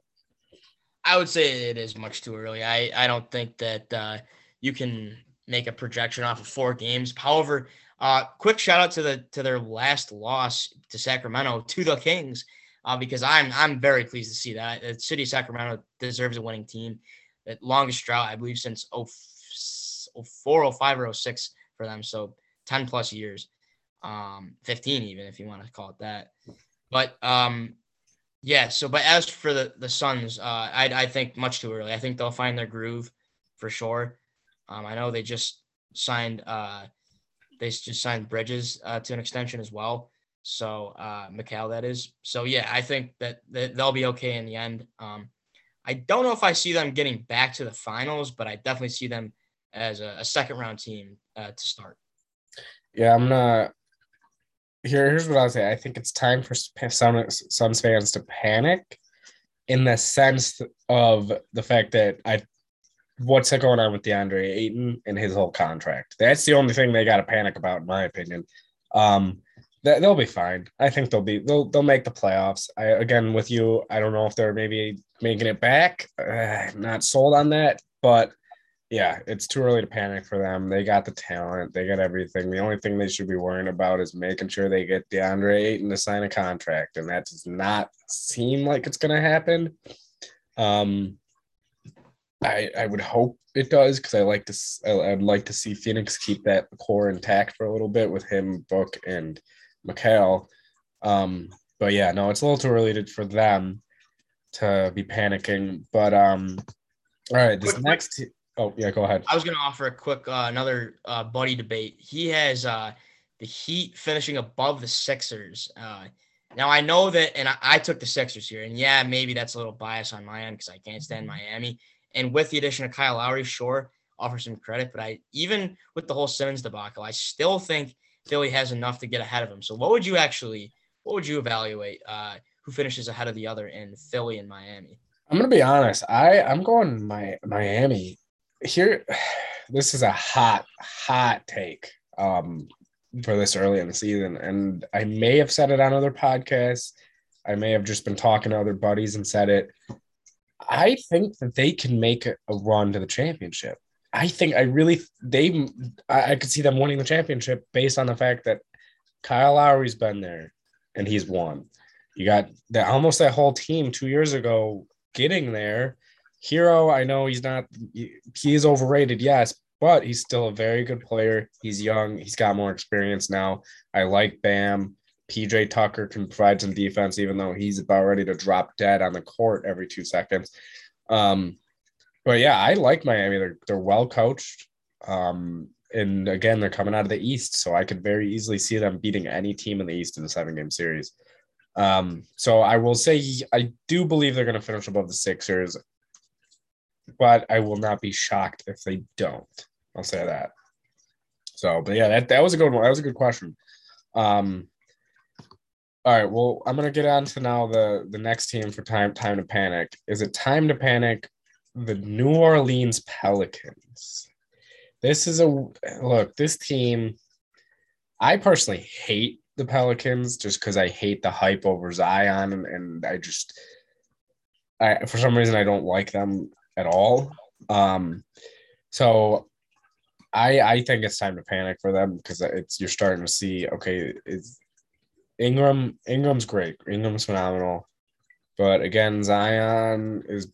Speaker 2: I would say it is much too early. I I don't think that uh, you can make a projection off of four games. However, uh, quick shout out to the to their last loss to Sacramento to the Kings, uh, because I'm I'm very pleased to see that the city of Sacramento deserves a winning team. The longest drought I believe since 04, 05, or 06 for them, so 10 plus years um, 15 even if you want to call it that. But um, yeah. So, but as for the the Suns, uh, I I think much too early. I think they'll find their groove for sure. Um, I know they just signed uh, they just signed Bridges uh, to an extension as well. So uh, Mikal, that is. So yeah, I think that, that they'll be okay in the end. Um, I don't know if I see them getting back to the finals, but I definitely see them as a, a second round team uh, to start.
Speaker 1: Yeah, I'm not here, here's what I'll say. I think it's time for some Suns fans to panic in the sense of the fact that I what's going on with DeAndre Ayton and his whole contract. That's the only thing they got to panic about, in my opinion. Um, they'll be fine. I think they'll be they'll they'll make the playoffs. I again with you, I don't know if they're maybe making it back. Uh, not sold on that, but yeah, it's too early to panic for them. They got the talent, they got everything. The only thing they should be worrying about is making sure they get DeAndre Ayton to sign a contract, and that does not seem like it's going to happen. Um, I I would hope it does because I like to I, I'd like to see Phoenix keep that core intact for a little bit with him, Book, and Mikal. Um, but yeah, no, it's a little too early to, for them to be panicking. But um, all right, this next. Oh yeah, go ahead.
Speaker 2: I was going to offer a quick uh, another uh, buddy debate. He has uh, the Heat finishing above the Sixers. Uh, now I know that, and I, I, took the Sixers here, and yeah, maybe that's a little bias on my end because I can't stand. Miami. And with the addition of Kyle Lowry, sure, offer some credit, but I even with the whole Simmons debacle, I still think Philly has enough to get ahead of him. So what would you actually, what would you evaluate? Uh, who finishes ahead of the other in Philly and Miami?
Speaker 1: I'm gonna be honest. I I'm going my Miami here this is a hot hot take um for this early in the season and i may have said it on other podcasts i may have just been talking to other buddies and said it i think that they can make a run to the championship I think I really they I, I could see them winning the championship based on the fact that Kyle Lowry's been there and he's won. You got that almost that whole team two years ago getting there. Herro, I know he's not he is overrated, yes, but he's still a very good player. He's young, he's got more experience now. I like Bam. PJ Tucker can provide some defense, even though he's about ready to drop dead on the court every two seconds. Um, but yeah, I like Miami. They're they're well coached. Um, and again, they're coming out of the East, so I could very easily see them beating any team in the East in the seven game series. Um, so I will say I do believe they're going to finish above the Sixers, but I will not be shocked if they don't. I'll say that. So, but yeah, that, that was a good one. That was a good question. Um, all right, well, I'm gonna get on to now the the next team for time time to panic. Is it time to panic? The New Orleans Pelicans. This is a look. This team, I personally hate the Pelicans just because I hate the hype over Zion, and, and I just, I for some reason I don't like them at all. Um, so I I think it's time to panic for them because it's you're starting to see okay, is Ingram Ingram's great. Ingram's phenomenal. But again, Zion is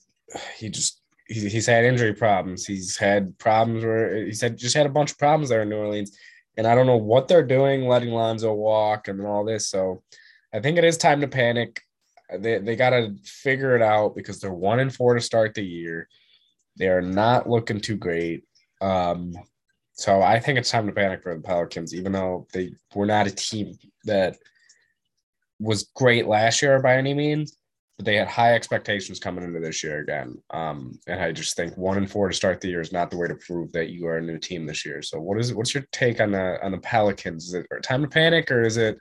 Speaker 1: he just he's, he's had injury problems. He's had problems where he's had just had a bunch of problems there in New Orleans. And I don't know what they're doing, letting Lonzo walk and all this. So I think it is time to panic. They, they got to figure it out because they're one and four to start the year. They are not looking too great. Um, so I think it's time to panic for the Pelicans, even though they were not a team that was great last year by any means, but they had high expectations coming into this year again. Um, and I just think one and four to start the year is not the way to prove that you are a new team this year. So what is what's your take on the on the Pelicans? Is it time to panic or is it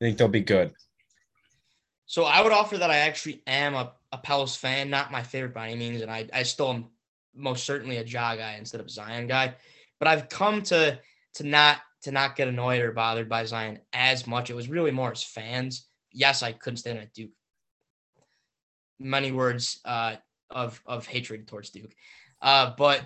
Speaker 1: I think they'll be good?
Speaker 2: So I would offer that I actually am a, a Pelicans fan, not my favorite by any means, and I, I still am most certainly a Ja guy instead of Zion guy. But I've come to to not to not get annoyed or bothered by Zion as much. It was really more as fans. Yes, I couldn't stand at Duke. Many words uh, of of hatred towards Duke, uh, but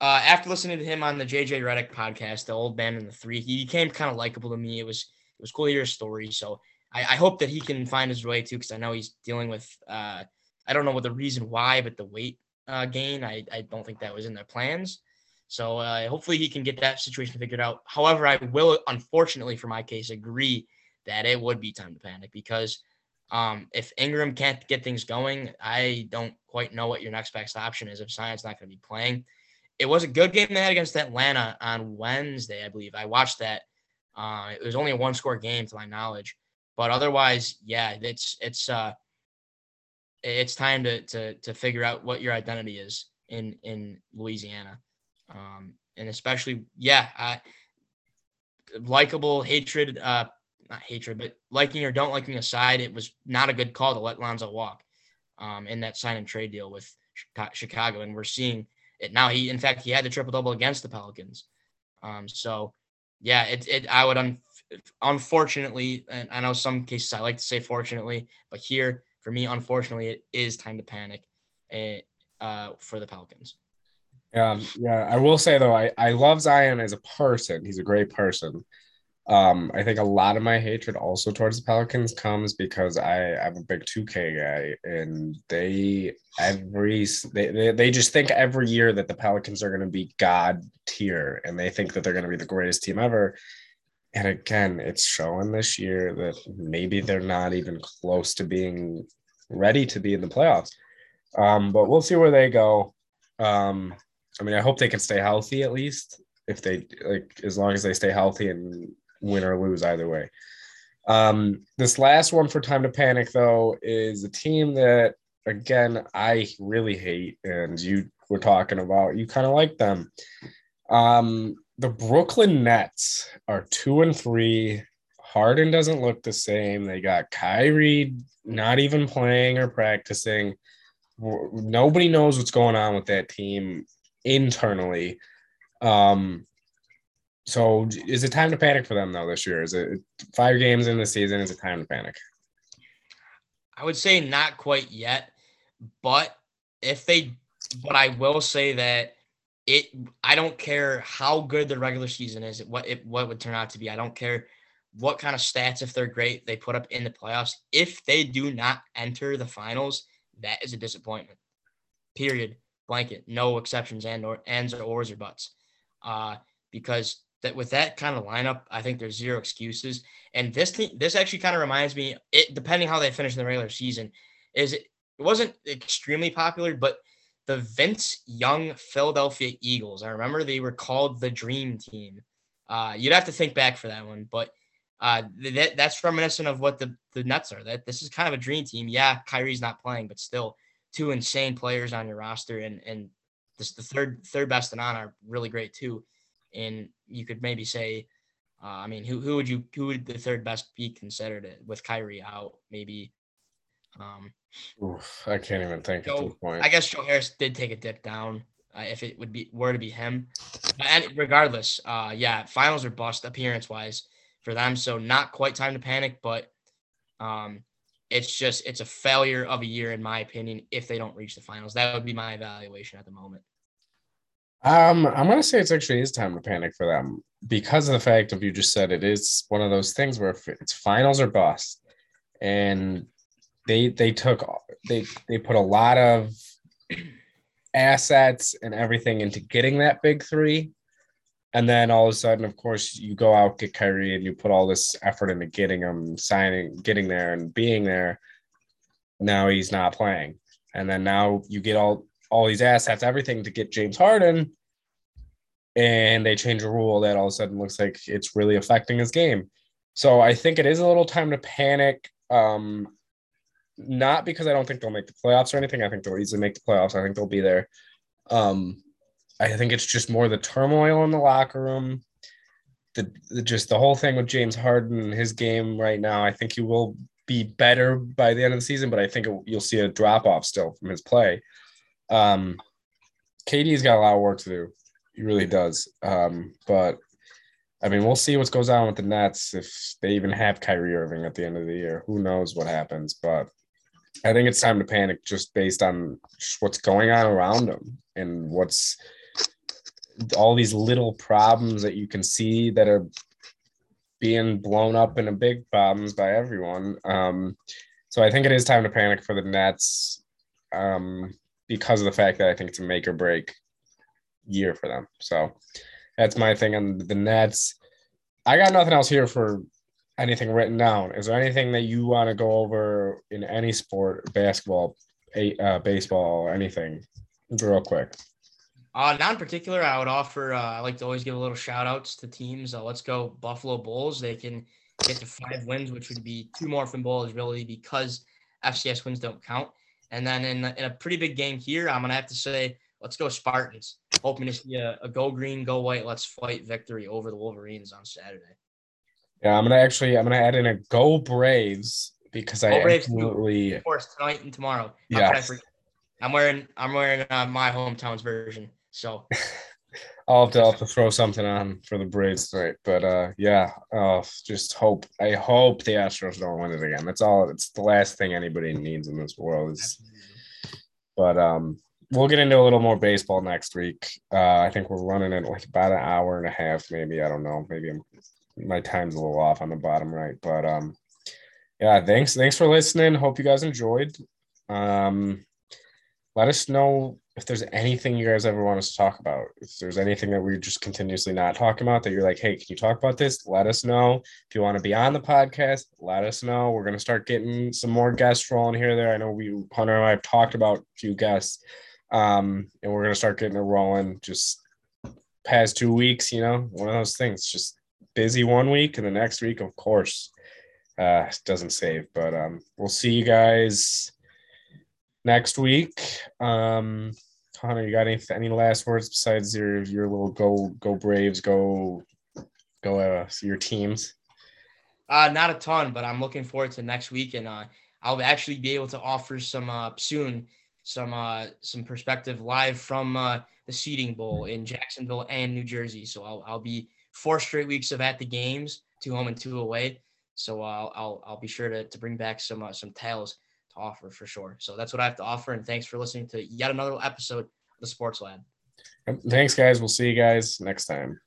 Speaker 2: uh, after listening to him on the JJ Redick podcast, the old man and the three, he became kind of likable to me. It was it was cool to hear his story. So I, I hope that he can find his way too, because I know he's dealing with uh, I don't know what the reason why, but the weight uh, gain. I I don't think that was in their plans. So uh, hopefully he can get that situation figured out. However, I will, unfortunately, for my case, agree that it would be time to panic because um, if Ingram can't get things going, I don't quite know what your next best option is if Zion's not going to be playing. It was a good game they had against Atlanta on Wednesday, I believe. I watched that. Uh, it was only a one score game to my knowledge, but otherwise, yeah, it's it's uh, it's time to to to figure out what your identity is in in Louisiana. Um, and especially, yeah, uh, likable hatred, uh, not hatred, but liking or don't liking aside, it was not a good call to let Lonzo walk um, in that sign and trade deal with Chicago. And we're seeing it now. He, in fact, he had the triple double against the Pelicans. Um, so, yeah, it, it I would, un- unfortunately, and I know some cases I like to say fortunately, but here, for me, unfortunately, it is time to panic eh, uh, for the Pelicans.
Speaker 1: Yeah, yeah. I will say though, I, I love Zion as a person. He's a great person. Um, I think a lot of my hatred also towards the Pelicans comes because I I'm a big 2K guy and they every they, they, they just think every year that the Pelicans are going to be god tier and they think that they're going to be the greatest team ever. And again, it's showing this year that maybe they're not even close to being ready to be in the playoffs. Um, but we'll see where they go. Um, I mean, I hope they can stay healthy at least. If they like, as long as they stay healthy and win or lose either way. Um, this last one for time to panic though is a team that again I really hate, and you were talking about. You kind of like them. Um, the Brooklyn Nets are two and three. Harden doesn't look the same. They got Kyrie not even playing or practicing. Nobody knows what's going on with that team internally. Um, so is it time to panic for them though this year? Is it five games in the season? Is it time to panic?
Speaker 2: I would say not quite yet, but if they, but I will say that it I don't care how good the regular season is, what it what would turn out to be. I don't care what kind of stats if they're great they put up in the playoffs. If they do not enter the finals, that is a disappointment. Period. Blanket. No exceptions and or ands or ors or buts. Uh, because that with that kind of lineup, I think there's zero excuses. And this this actually kind of reminds me, it depending how they finish in the regular season, is it, it wasn't extremely popular, but the Vince Young Philadelphia Eagles. I remember they were called the Dream Team. Uh, you'd have to think back for that one, but uh, that, that's reminiscent of what the, the Nets are. That this is kind of a dream team. Yeah, Kyrie's not playing, but still two insane players on your roster, and and this the third third best and on are really great too. And you could maybe say, uh, I mean, who who would you who would the third best be considered it with Kyrie out? Maybe. Um,
Speaker 1: Oof, I can't even think Joe, at this point.
Speaker 2: I guess Joe Harris did take a dip down. Uh, if it would be were to be him, and regardless, uh, yeah, finals are bust appearance wise for them. So not quite time to panic, but um, it's just it's a failure of a year in my opinion if they don't reach the finals. That would be my evaluation at the moment.
Speaker 1: Um, I'm gonna say it's actually is time to panic for them because of the fact of you just said it is one of those things where it's finals or bust, and they they took they they put a lot of assets and everything into getting that big three and then all of a sudden, of course, you go out, get Kyrie, and you put all this effort into getting him signing, getting there and being there. Now he's not playing. And then now you get all all these assets, everything to get James Harden. And they change a rule that all of a sudden looks like it's really affecting his game. So I think it is a little time to panic. Um, not because I don't think they'll make the playoffs or anything. I think they'll easily make the playoffs. I think they'll be there. Um, I think it's just more the turmoil in the locker room. The, the, just the whole thing with James Harden, his game right now. I think he will be better by the end of the season, but I think it, you'll see a drop off still from his play. Um, KD's got a lot of work to do. He really does. Um, but I mean, we'll see what goes on with the Nets if they even have Kyrie Irving at the end of the year. Who knows what happens? But I think it's time to panic just based on what's going on around them and what's all these little problems that you can see that are being blown up into big problems by everyone. Um, so I think it is time to panic for the Nets um, because of the fact that I think it's a make or break year for them. So that's my thing on the Nets. I got nothing else here for anything written down. Is there anything that you want to go over in any sport, basketball, uh, baseball, anything, real quick?
Speaker 2: Uh, not in particular. I would offer. Uh, I like to always give a little shout outs to teams. Uh, let's go Buffalo Bulls. They can get to five wins, which would be two more from Bulls, really, because FCS wins don't count. And then in, in a pretty big game here, I'm gonna have to say, let's go Spartans. Hoping to see a, a go green, go white, let's fight victory over the Wolverines on Saturday.
Speaker 1: Yeah, I'm gonna actually I'm gonna add in a go Braves because go I Braves absolutely
Speaker 2: of course tonight and tomorrow. Yeah. I'm wearing I'm wearing uh, my hometown's version. So
Speaker 1: I'll have, to, I'll have to throw something on for the Braves tonight. But uh, yeah, uh, just hope. I hope the Astros don't win it again. That's all. It's the last thing anybody needs in this world. Is, but um, we'll get into a little more baseball next week. Uh, I think we're running it like about an hour and a half, maybe. I don't know. Maybe I'm, my time's a little off on the bottom right, but um, yeah. Thanks. Thanks for listening. Hope you guys enjoyed. Um, let us know if there's anything you guys ever want us to talk about, if there's anything that we're just continuously not talking about that you're like, hey, can you talk about this? Let us know. If you want to be on the podcast, let us know. We're going to start getting some more guests rolling here there. I know we, Hunter and I have talked about a few guests, um, and we're going to start getting it rolling just past two weeks, you know, one of those things, just busy one week and the next week, of course, uh, doesn't save, but um, we'll see you guys next week. Um, Connor, you got any any last words besides your your little go go Braves go go uh, your teams?
Speaker 2: Uh, not a ton, but I'm looking forward to next week, and uh, I'll actually be able to offer some uh, soon some uh, some perspective live from uh, the Seeding Bowl in Jacksonville and New Jersey. So I'll I'll be four straight weeks of at the games, two home and two away. So I'll I'll, I'll be sure to, to bring back some uh, some tales to offer for sure. So that's what I have to offer. And thanks for listening to yet another episode of the Sports Lab.
Speaker 1: Thanks, guys. We'll see you guys next time.